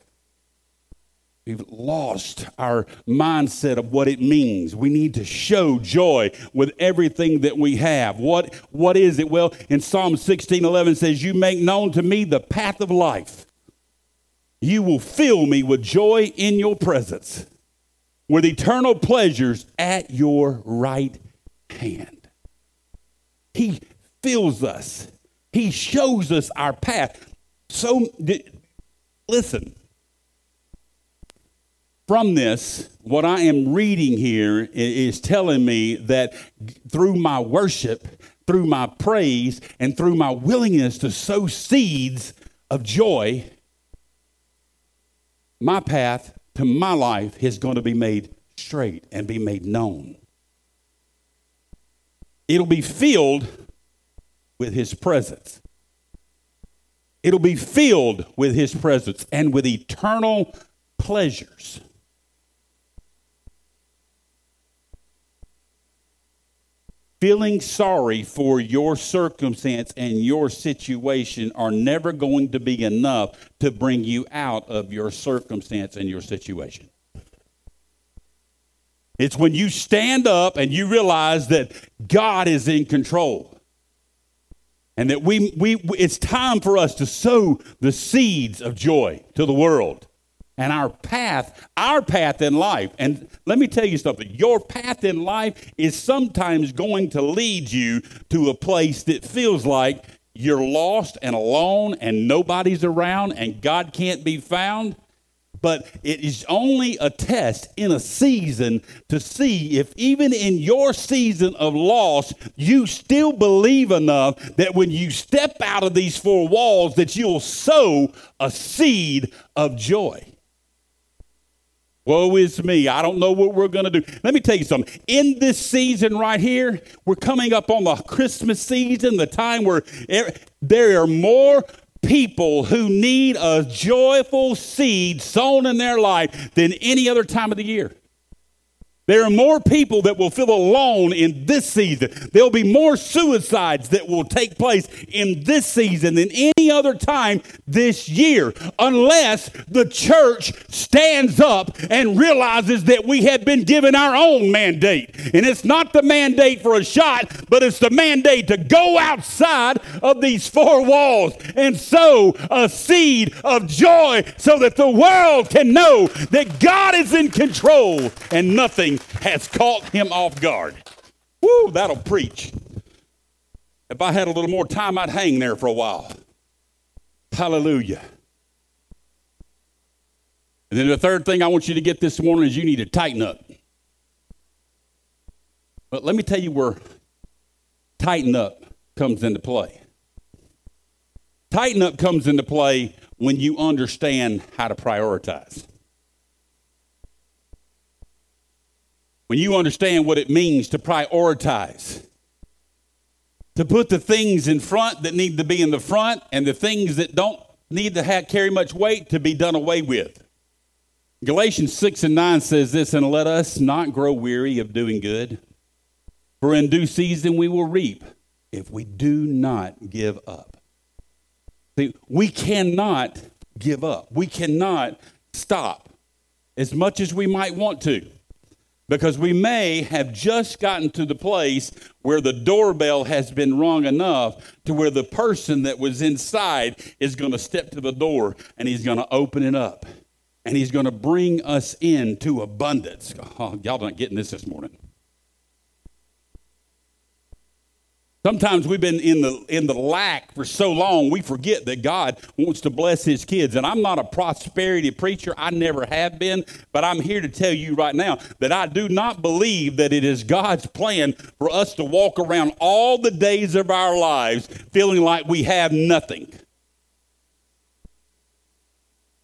We've lost our mindset of what it means. We need to show joy with everything that we have. What, what is it? Well, in Psalm 16 11 says, You make known to me the path of life. You will fill me with joy in your presence, with eternal pleasures at your right hand. He fills us, He shows us our path. So, listen, from this, what I am reading here is telling me that through my worship, through my praise, and through my willingness to sow seeds of joy, my path to my life is going to be made straight and be made known. It'll be filled with His presence. It'll be filled with His presence and with eternal pleasures. Feeling sorry for your circumstance and your situation are never going to be enough to bring you out of your circumstance and your situation. It's when you stand up and you realize that God is in control. And that we, we, it's time for us to sow the seeds of joy to the world and our path, our path in life. And let me tell you something your path in life is sometimes going to lead you to a place that feels like you're lost and alone and nobody's around and God can't be found. But it is only a test in a season to see if, even in your season of loss, you still believe enough that when you step out of these four walls, that you'll sow a seed of joy. Woe is me. I don't know what we're going to do. Let me tell you something. In this season right here, we're coming up on the Christmas season, the time where there are more people who need a joyful seed sown in their life than any other time of the year. There are more people that will feel alone in this season. There'll be more suicides that will take place in this season than any other time this year, unless the church stands up and realizes that we have been given our own mandate. And it's not the mandate for a shot, but it's the mandate to go outside of these four walls and sow a seed of joy so that the world can know that God is in control and nothing has caught him off guard. Woo, that'll preach. If I had a little more time, I'd hang there for a while. Hallelujah. And then the third thing I want you to get this morning is you need to tighten up. But let me tell you where tighten up comes into play. Tighten up comes into play when you understand how to prioritize. When you understand what it means to prioritize, to put the things in front that need to be in the front and the things that don't need to have, carry much weight to be done away with. Galatians 6 and 9 says this, and let us not grow weary of doing good, for in due season we will reap if we do not give up. See, we cannot give up. We cannot stop as much as we might want to because we may have just gotten to the place where the doorbell has been rung enough to where the person that was inside is going to step to the door and he's going to open it up and he's going to bring us into abundance. Oh, y'all not getting this this morning. Sometimes we've been in the in the lack for so long we forget that God wants to bless his kids. And I'm not a prosperity preacher. I never have been, but I'm here to tell you right now that I do not believe that it is God's plan for us to walk around all the days of our lives feeling like we have nothing.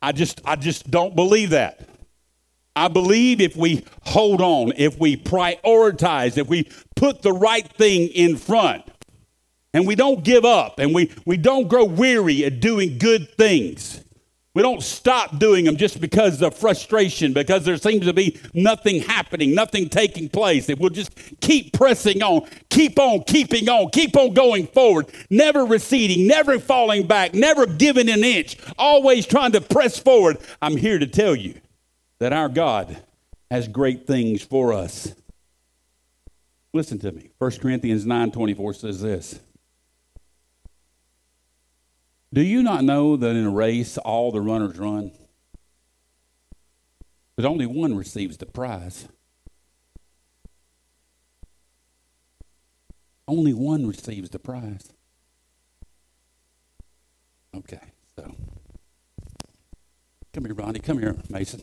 I just I just don't believe that. I believe if we hold on, if we prioritize, if we put the right thing in front, and we don't give up, and we, we don't grow weary at doing good things. We don't stop doing them just because of frustration, because there seems to be nothing happening, nothing taking place. If we'll just keep pressing on, keep on keeping on, keep on going forward, never receding, never falling back, never giving an inch, always trying to press forward, I'm here to tell you that our God has great things for us. Listen to me. 1 Corinthians 9:24 says this. Do you not know that in a race all the runners run? But only one receives the prize. Only one receives the prize. Okay, so come here, Ronnie. Come here, Mason.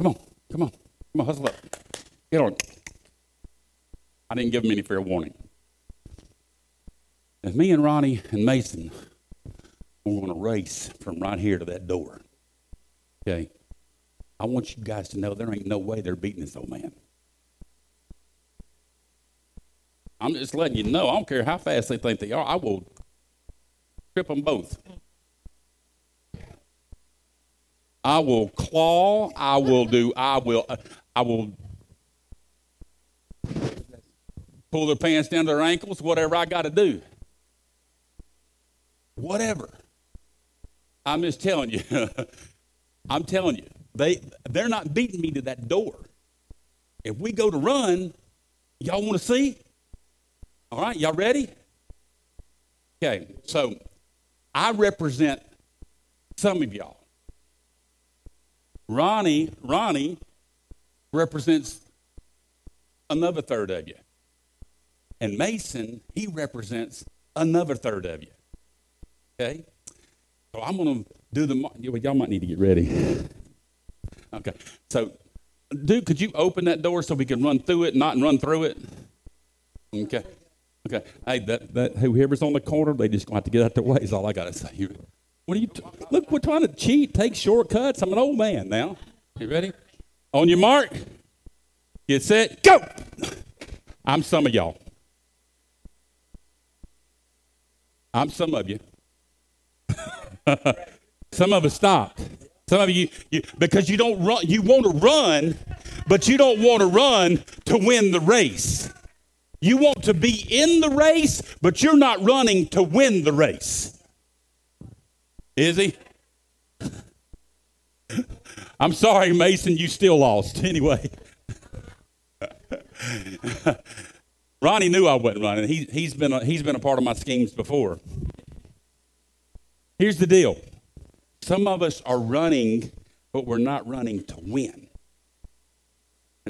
Come on, come on, come on, hustle up. Get on. I didn't give him any fair warning. If me and Ronnie and Mason we're going to race from right here to that door, okay, I want you guys to know there ain't no way they're beating this old man. I'm just letting you know. I don't care how fast they think they are. I will trip them both. I will claw. I will do. I will. Uh, I will pull their pants down to their ankles. Whatever I got to do. Whatever. I'm just telling you. <laughs> I'm telling you. They they're not beating me to that door. If we go to run, y'all want to see? All right, y'all ready? Okay, so I represent some of y'all. Ronnie, Ronnie represents another third of you. And Mason, he represents another third of you. Okay? So I'm going to do the, y'all might need to get ready. Okay. So, dude, could you open that door so we can run through it, not run through it? Okay. Okay. Hey, that, that whoever's on the corner, they just going to have to get out their way, is all I got to say. What are you? T- Look, we're trying to cheat, take shortcuts. I'm an old man now. You ready? On your mark, get set, go. I'm some of y'all. I'm some of you. <laughs> some of us stopped. Some of you, you because you don't run. You want to run, but you don't want to run to win the race. You want to be in the race, but you're not running to win the race. Is he? I'm sorry, Mason, you still lost. <laughs> Anyway. Ronnie knew I wasn't running. He, he's, been a, he's been a part of my schemes before. Here's the deal some of us are running, but we're not running to win.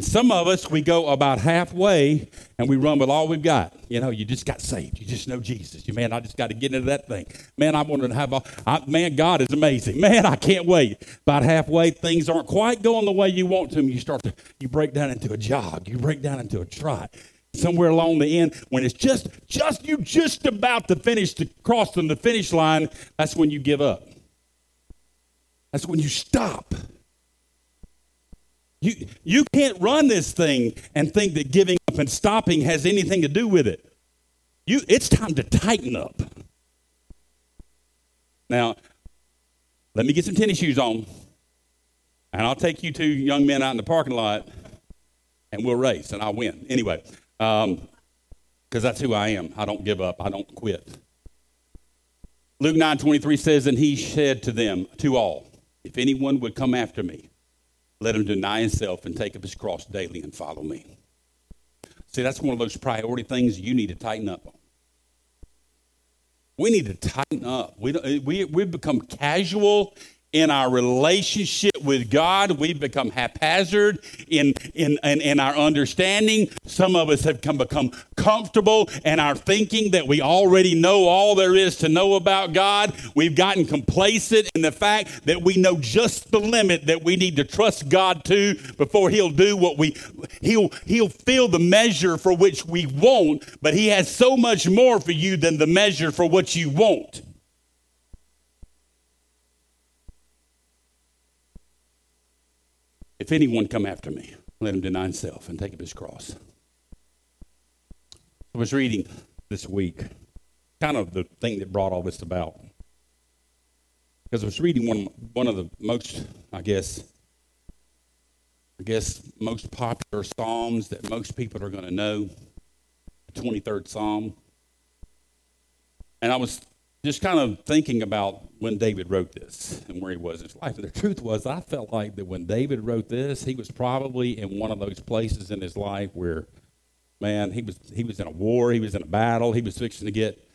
And some of us, we go about halfway and we run with all we've got. You know, you just got saved. You just know Jesus. You man, I just got to get into that thing. Man, I want to have a I, man. God is amazing. Man, I can't wait. About halfway, things aren't quite going the way you want them. You start to you break down into a jog. You break down into a trot. Somewhere along the end, when it's just just you just about to finish to crossing the finish line, that's when you give up. That's when you stop. You, you can't run this thing and think that giving up and stopping has anything to do with it. You, it's time to tighten up. Now, let me get some tennis shoes on, and I'll take you two young men out in the parking lot, and we'll race, and I'll win. Anyway, because um, that's who I am. I don't give up. I don't quit. Luke 9 23 says, And he said to them, to all, If anyone would come after me, let him deny himself and take up his cross daily and follow me. See, that's one of those priority things you need to tighten up on. We need to tighten up. We, we, we've become casual in our relationship with God. We've become haphazard in, in, in, in, our understanding. Some of us have come, become comfortable in our thinking that we already know all there is to know about God. We've gotten complacent in the fact that we know just the limit that we need to trust God to before He'll do what we, He'll, He'll fill the measure for which we want, but He has so much more for you than the measure for what you want. If anyone come after me, let him deny himself and take up his cross. I was reading this week, kind of the thing that brought all this about. Because I was reading one, one of the most, I guess, I guess, most popular Psalms that most people are going to know, the 23rd Psalm. And I was just kind of thinking about when David wrote this and where he was in his life. And the truth was, I felt like that when David wrote this, he was probably in one of those places in his life where, man, he was he was in a war, he was in a battle, he was fixing to get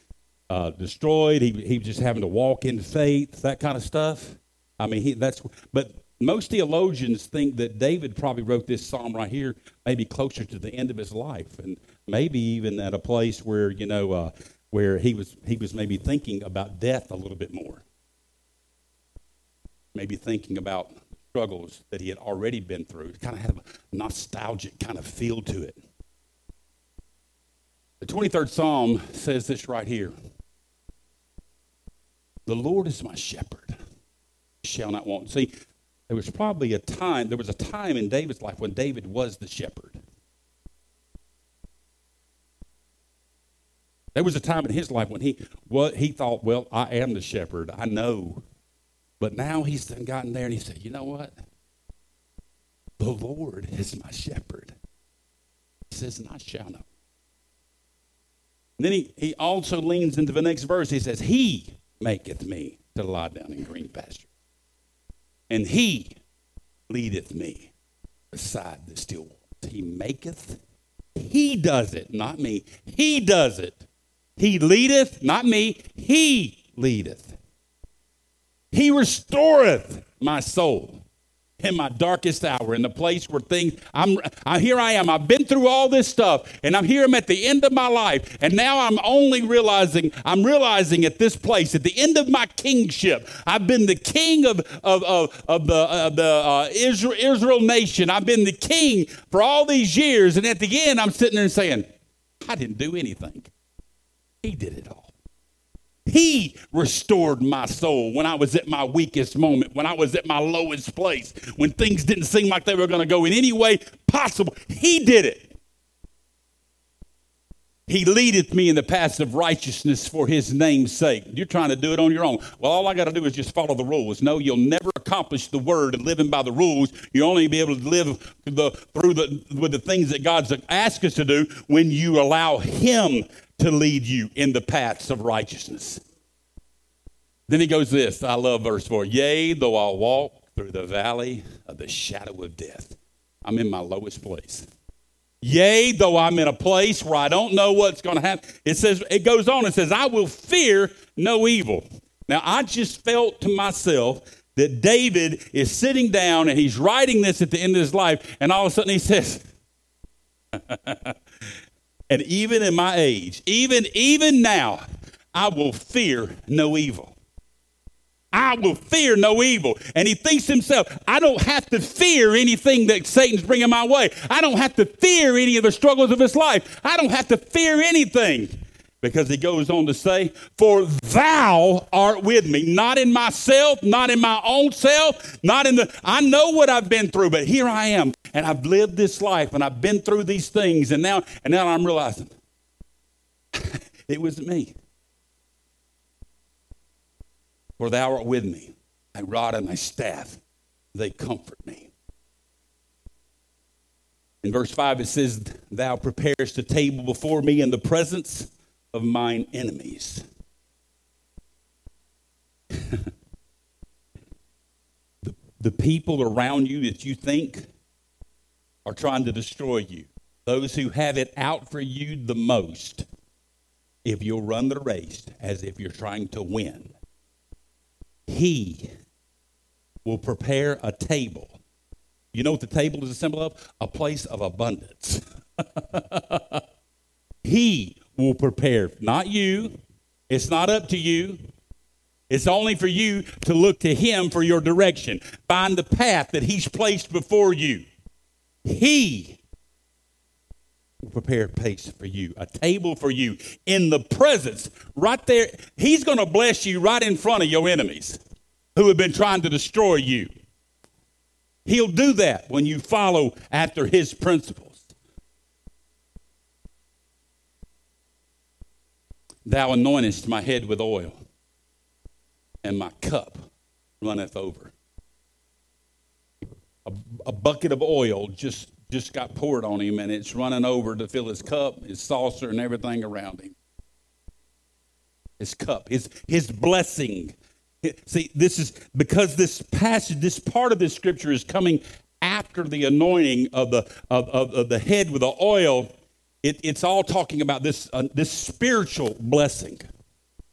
uh, destroyed, he he was just having to walk in faith, that kind of stuff. I mean, he that's but. Most theologians think that David probably wrote this psalm right here, maybe closer to the end of his life, and maybe even at a place where you know uh, where he was he was maybe thinking about death a little bit more. Maybe thinking about struggles that he had already been through. It kind of had a nostalgic kind of feel to it. The 23rd Psalm says this right here. The Lord is my shepherd. Shall not want. See, there was probably a time, there was a time in David's life when David was the shepherd. There was a time in his life when he what he thought, well, I am the shepherd. I know. But now he's gotten there and he said, you know what? The Lord is my shepherd. He says, and I shall know. And then he, he also leans into the next verse. He says, He maketh me to lie down in green pasture. And he leadeth me beside the still waters. He maketh. He does it, not me. He does it. He leadeth, not me, he leadeth. He restoreth my soul in my darkest hour, in the place where things, I'm, I, here I am. I've been through all this stuff, and I'm here. I'm at the end of my life, and now I'm only realizing, I'm realizing at this place, at the end of my kingship, I've been the king of, of, of, of the, of the uh, Israel, Israel nation. I've been the king for all these years, and at the end, I'm sitting there and saying, I didn't do anything. He did it all. He restored my soul when I was at my weakest moment, when I was at my lowest place, when things didn't seem like they were going to go in any way possible. He did it. He leadeth me in the paths of righteousness for his name's sake. You're trying to do it on your own. Well, all I got to do is just follow the rules. No, you'll never accomplish the word and living by the rules. You'll only be able to live the, through the, with the things that God's asked us to do when you allow him to lead you in the paths of righteousness. Then he goes this, I love verse 4. Yea, though I walk through the valley of the shadow of death. I'm in my lowest place. Yea, though I'm in a place where I don't know what's going to happen. It says, it goes on, it says, I will fear no evil. Now, I just felt to myself that David is sitting down and he's writing this at the end of his life, and all of a sudden he says, <laughs> and even in my age, even even now, I will fear no evil. I will fear no evil. And he thinks to himself, I don't have to fear anything that Satan's bringing my way. I don't have to fear any of the struggles of his life. I don't have to fear anything. Because he goes on to say, For thou art with me, not in myself, not in my own self, not in the, I know what I've been through, but here I am, and I've lived this life, and I've been through these things, and now, and now I'm realizing <laughs> it wasn't me. For thou art with me, thy rod and thy staff, they comfort me. In verse 5, it says, Thou preparest a table before me in the presence of mine enemies. <laughs> the, the people around you that you think are trying to destroy you, those who have it out for you the most, if you'll run the race as if you're trying to win, He will prepare a table. You know what the table is a symbol of? A place of abundance. <laughs> he will prepare, not you. It's not up to you. It's only for you to look to Him for your direction. Find the path that He's placed before you. He will prepare a place for you, a table for you in the presence, right there. He's going to bless you right in front of your enemies who have been trying to destroy you. He'll do that when you follow after His principles. Thou anointest my head with oil and my cup runneth over. A, a, bucket of oil just, just got poured on him, and it's running over to fill his cup, his saucer, and everything around him. His cup, his, his blessing. See, this is because this passage, this part of this scripture is coming after the anointing of the, of, of, of the head with the oil. It, it's all talking about this, uh, this spiritual blessing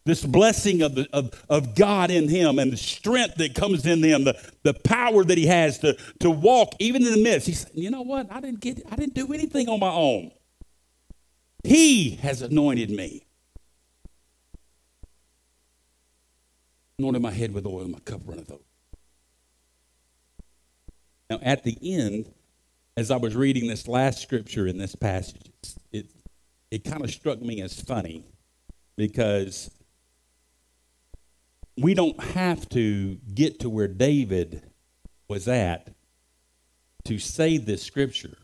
this blessing of, the, of, of God in him and the strength that comes in him, the, the power that he has to, to walk even in the midst. He said, You know what? I didn't get I didn't do anything on my own. He has anointed me. Anointed my head with oil, my cup runneth over. Now, at the end, as I was reading this last scripture in this passage, it, it kind of struck me as funny because we don't have to get to where David was at to say this scripture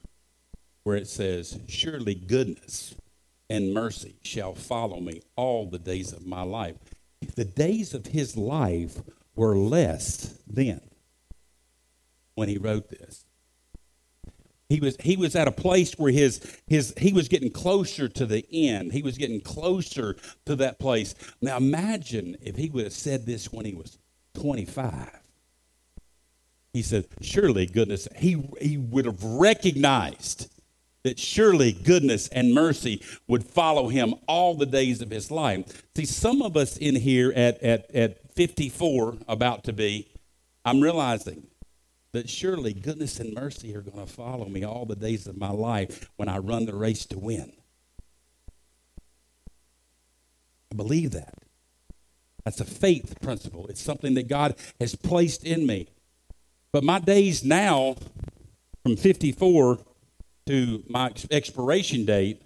where it says, Surely goodness and mercy shall follow me all the days of my life. The days of his life were less then when he wrote this. He was, he was at a place where his, his, he was getting closer to the end. He was getting closer to that place. Now imagine if he would have said this when he was 25. He said, Surely goodness, he, he would have recognized that surely goodness and mercy would follow him all the days of his life. See, some of us in here at, at, at 54, about to be, I'm realizing that surely goodness and mercy are going to follow me all the days of my life when I run the race to win. I believe that. That's a faith principle. It's something that God has placed in me. But my days now, from 54 to my expiration date,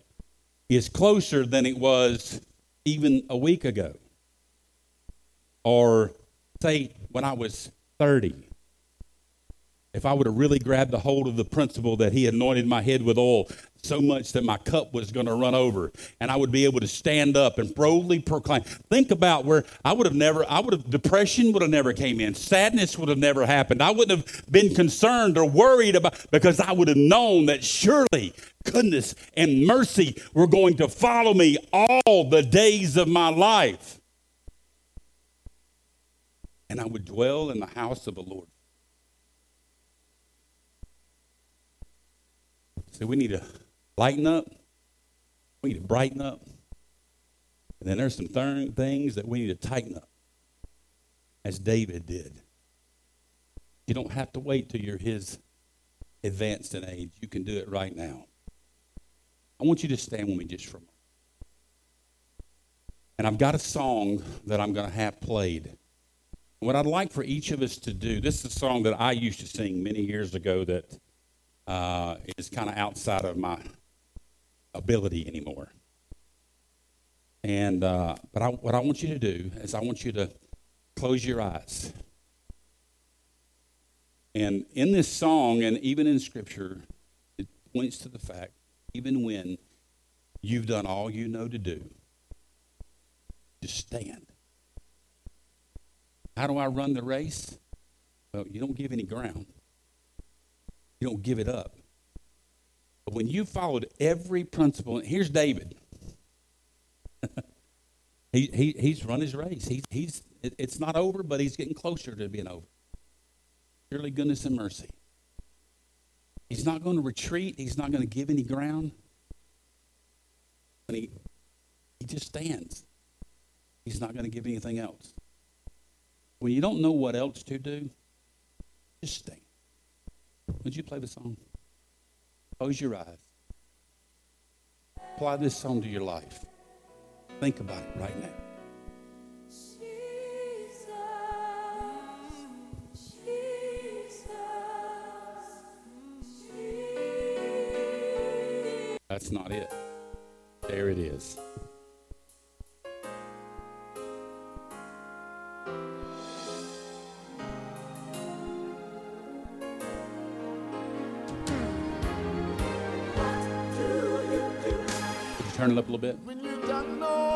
is closer than it was even a week ago. Or say when I was 30 if I would have really grabbed the hold of the principle that he anointed my head with oil so much that my cup was going to run over and I would be able to stand up and boldly proclaim. Think about where I would have never, I would have, depression would have never came in. Sadness would have never happened. I wouldn't have been concerned or worried about, because I would have known that surely goodness and mercy were going to follow me all the days of my life. And I would dwell in the house of the Lord So we need to lighten up. We need to brighten up. And then there's some th- things that we need to tighten up, as David did. You don't have to wait till you're his advanced in age. You can do it right now. I want you to stand with me just for a moment. And I've got a song that I'm going to have played. What I'd like for each of us to do, this is a song that I used to sing many years ago that uh, is kind of outside of my ability anymore. And uh, but I, what I want you to do is I want you to close your eyes. And in this song, and even in Scripture, it points to the fact, even when you've done all you know to do, just stand. How do I run the race? Well, you don't give any ground. You don't give it up. But when you followed every principle, here's David. <laughs> he, he, he's run his race. He, he's, it, it's not over, but he's getting closer to being over. Surely goodness and mercy. He's not going to retreat. He's not going to give any ground. And he, he just stands. He's not going to give anything else. When you don't know what else to do, just stand. Would you play the song? Close your eyes. Apply this song to your life. Think about it right now. That's not it. There it is. turn it up a little bit.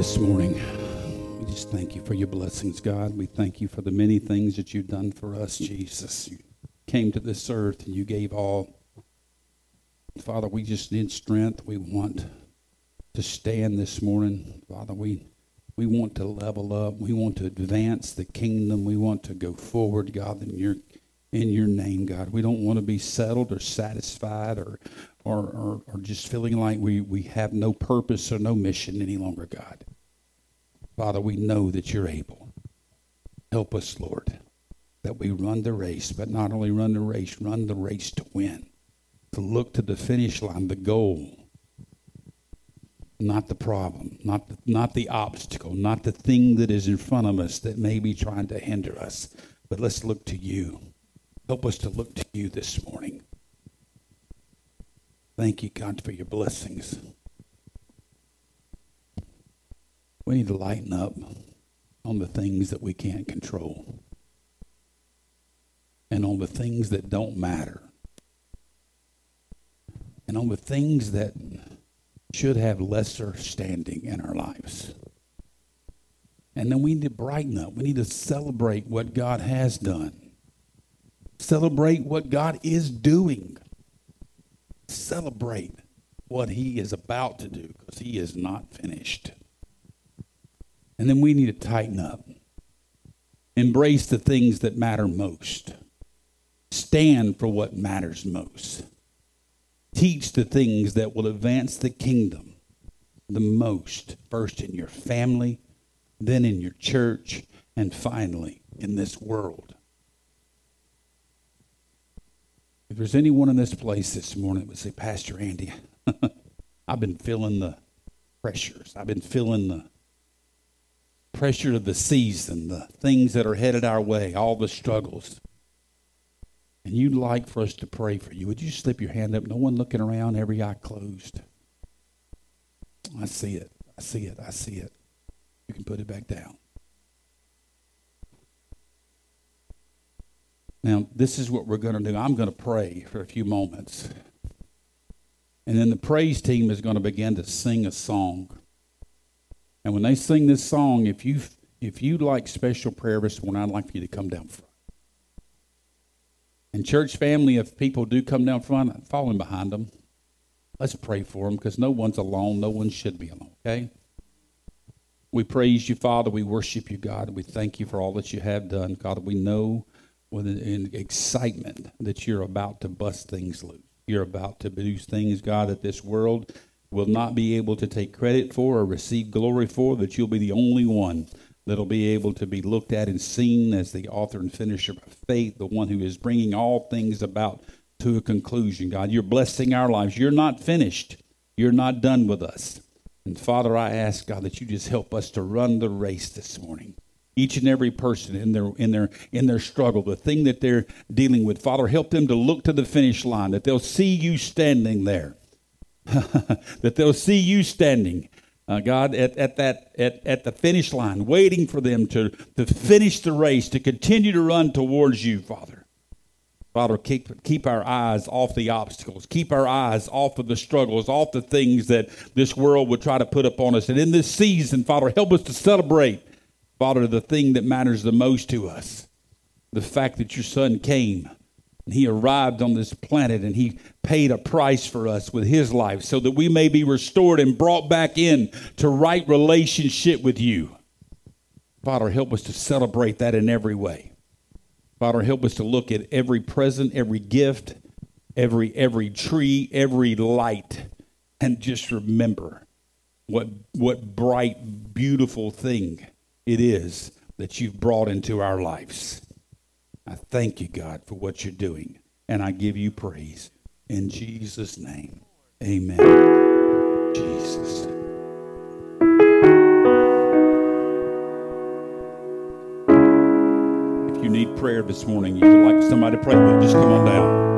This morning. We just thank you for your blessings, God. We thank you for the many things that you've done for us, Jesus. You came to this earth and you gave all. Father, we just need strength. We want to stand this morning. Father, we we want to level up. We want to advance the kingdom. We want to go forward, God, in your in your name, God. We don't want to be settled or satisfied or or, or, or just feeling like we, we have no purpose or no mission any longer, God. Father, we know that you're able. Help us, Lord, that we run the race, but not only run the race, run the race to win, to look to the finish line, the goal, not the problem, not the, not the obstacle, not the thing that is in front of us that may be trying to hinder us, but let's look to you. Help us to look to you this morning. Thank you, God, for your blessings. We need to lighten up on the things that we can't control and on the things that don't matter and on the things that should have lesser standing in our lives. And then we need to brighten up. We need to celebrate what God has done, celebrate what God is doing celebrate what he is about to do because he is not finished. And then we need to tighten up, embrace the things that matter most, stand for what matters most, teach the things that will advance the kingdom the most, first in your family, then in your church, and finally in this world. If there's anyone in this place this morning that would say, Pastor Andy, <laughs> I've been feeling the pressures. I've been feeling the pressure of the season, the things that are headed our way, all the struggles. And you'd like for us to pray for you. Would you slip your hand up? No one looking around, every eye closed. I see it. I see it. I see it. You can put it back down. Now, this is what we're going to do. I'm going to pray for a few moments. And then the praise team is going to begin to sing a song. And when they sing this song, if you if you like special prayer this morning, I'd like for you to come down front. And church family, if people do come down front, following behind them. Let's pray for them because no one's alone. No one should be alone, okay? We praise you, Father. We worship you, God. We thank you for all that you have done. God, we know with an excitement that you're about to bust things loose. You're about to produce things, God, that this world will not be able to take credit for or receive glory for, that you'll be the only one that'll be able to be looked at and seen as the author and finisher of faith, the one who is bringing all things about to a conclusion. God, you're blessing our lives. You're not finished. You're not done with us. And Father, I ask, God, that you just help us to run the race this morning each and every person in their in their in their struggle the thing that they're dealing with father help them to look to the finish line that they'll see you standing there <laughs> that they'll see you standing uh, god at, at that at, at the finish line waiting for them to to finish the race to continue to run towards you father Father, keep, keep our eyes off the obstacles. Keep our eyes off of the struggles, off the things that this world would try to put upon us. And in this season, Father, help us to celebrate Father, the thing that matters the most to us, the fact that your son came and he arrived on this planet and he paid a price for us with his life so that we may be restored and brought back in to right relationship with you. Father, help us to celebrate that in every way. Father, help us to look at every present, every gift, every every tree, every light, and just remember what what bright, beautiful thing it is that you've brought into our lives. I thank you, God, for what you're doing, and I give you praise. In Jesus' name, amen. Jesus. If you need prayer this morning, you would like somebody to pray with, just come on down.